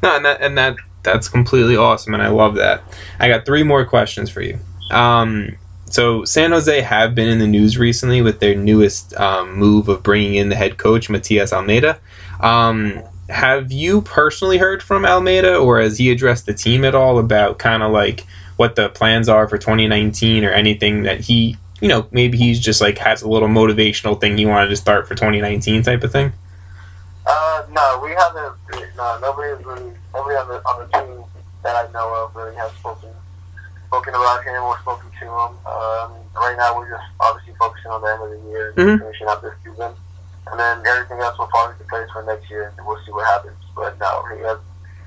No, and that and that that's completely awesome, and I love that. I got three more questions for you. Um, so San Jose have been in the news recently with their newest um, move of bringing in the head coach Matias Almeyda. Um, have you personally heard from Almeyda, or has he addressed the team at all about kind of like what the plans are for 2019, or anything that he, you know, maybe he's just like has a little motivational thing he wanted to start for 2019 type of thing? Uh, no, we haven't. No, nobody has really, nobody on the on the team that I know of really has spoken spoken about him or spoken to him. Um, right now, we're just obviously focusing on the end of the year and Mhm. finishing up this season, and then everything else will fall into place for next year, and we'll see what happens. But no, he has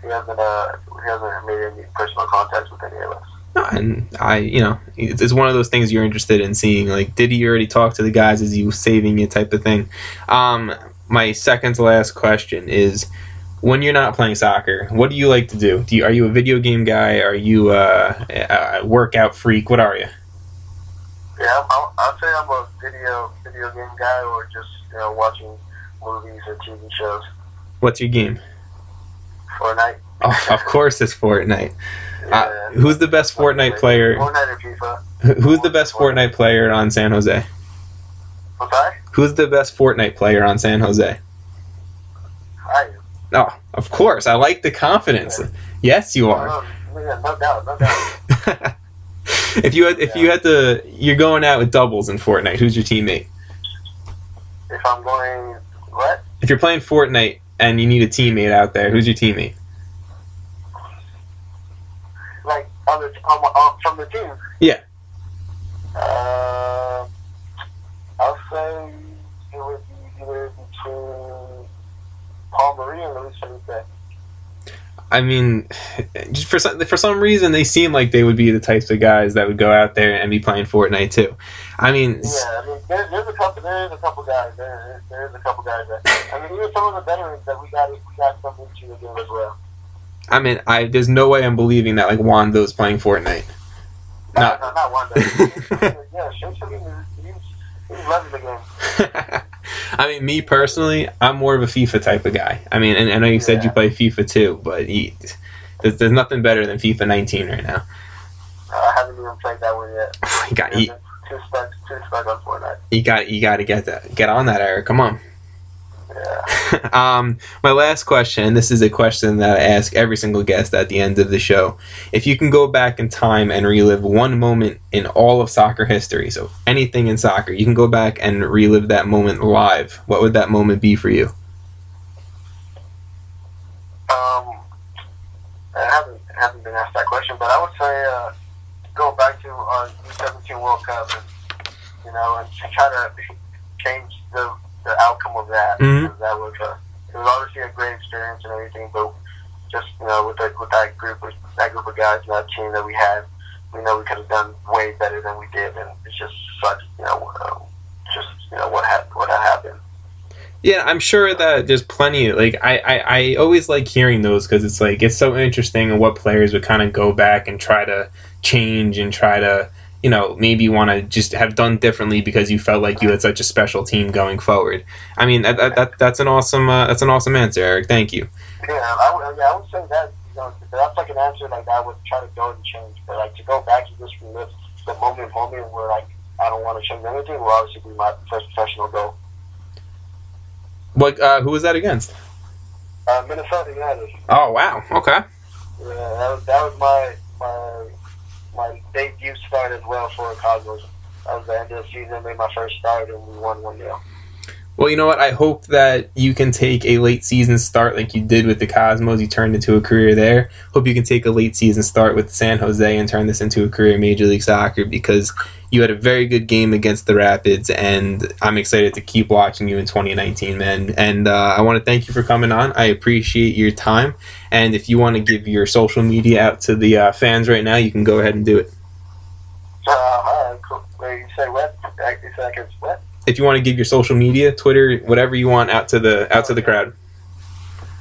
he hasn't uh he hasn't made any personal contacts with any of us. No, and I, you know, it's one of those things you're interested in seeing. Like, did he already talk to the guys? Is he saving it? Type of thing. Um, my second to last question is, when you're not playing soccer, what do you like to do? Do you, are you a video game guy? Are you uh, a, a workout freak? What are you? Yeah, I'll, I'll say I'm a video video game guy or just you know watching movies or TV shows. What's your game? Fortnite. Oh, of course, it's Fortnite. Uh, who's the best Fortnite player? Fortnite or FIFA. Who's the best Fortnite player on San Jose? What's that? Who's the best Fortnite player on San Jose? I Oh, of course. I like the confidence. Yes, you are. No, yeah, no doubt, no doubt. if you had if you had to you're going out with doubles in Fortnite, who's your teammate? If I'm going, what? If you're playing Fortnite and you need a teammate out there, who's your teammate? Like on the on, on, from the team? Yeah. Uh, I'll say it would be either between Paul Marie and Luis Felipe. I mean, just for some for some reason they seem like they would be the types of guys that would go out there and be playing Fortnite too. I mean, Yeah, I mean, there, there's a couple, there's a couple guys, there, there's a couple guys that, I mean, even some of the veterans that we got, we got some into the game as well. I mean, I there's no way I'm believing that like Wondo's playing Fortnite. No, Not- no, not. But, yeah, Shinsuke, he's, he's loving the game. I mean, me personally, I'm more of a FIFA type of guy. I mean, and I know you said you play FIFA too, but he, there's, there's nothing better than FIFA 19 right now. I haven't even played that one yet. You got you, Too stuck, too stuck on Fortnite. you got you got to get that get on that, Eric. Come on. Yeah. um, my last question, this is a question that I ask every single guest at the end of the show. If you can go back in time and relive one moment in all of soccer history, so anything in soccer, you can go back and relive that moment live. What would that moment be for you? Um, I haven't haven't been asked that question, but I would say uh, go back to our U17 World Cup and you know and try to change the the outcome of that. Mhm. That was a it was obviously a great experience and everything, but just you know with the, with that group with that group of guys and that team that we had, we know we could have done way better than we did, and it's just sucks, you know, uh, just you know what happened, what happened. Yeah, I'm sure that there's plenty. Like I, I, I always like hearing those because it's like it's so interesting and what players would kind of go back and try to change and try to, you know, maybe want to just have done differently because you felt like you had such a special team going forward. I mean, that, that, that that's an awesome uh, that's an awesome answer, Eric. Thank you. Yeah, I would, yeah, I would say that. That's like an answer like I would try to go and change, but like to go back and just relive the moment, moment where like I don't want to change anything. Will obviously be my first professional goal. What? Uh, who was that against? Uh, Minnesota United. Oh wow. Okay. Yeah, that was that was my my my debut start as well for Cosmos. That was the end of the season. Made my first start, and we won one 0 Well, you know what? I hope that you can take a late season start like you did with the Cosmos. You turned into a career there. Hope you can take a late season start with San Jose and turn this into a career in Major League Soccer because you had a very good game against the Rapids, and I'm excited to keep watching you in 2019, man. And uh, I want to thank you for coming on. I appreciate your time. And if you want to give your social media out to the uh, fans right now, you can go ahead and do it. Uh, all right, cool. Wait, you say what? Can what? If you want to give your social media, Twitter, whatever you want out to the out to the crowd.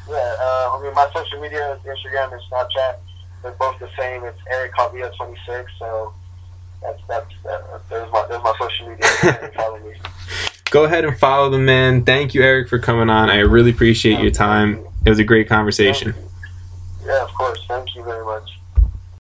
Yeah, uh, I mean, my social media is Instagram and Snapchat. They're both the same. It's Eric Calvillo 26. So that's that's uh, there's my there's my social media. follow me. Go ahead and follow the man. Thank you, Eric, for coming on. I really appreciate your time. It was a great conversation.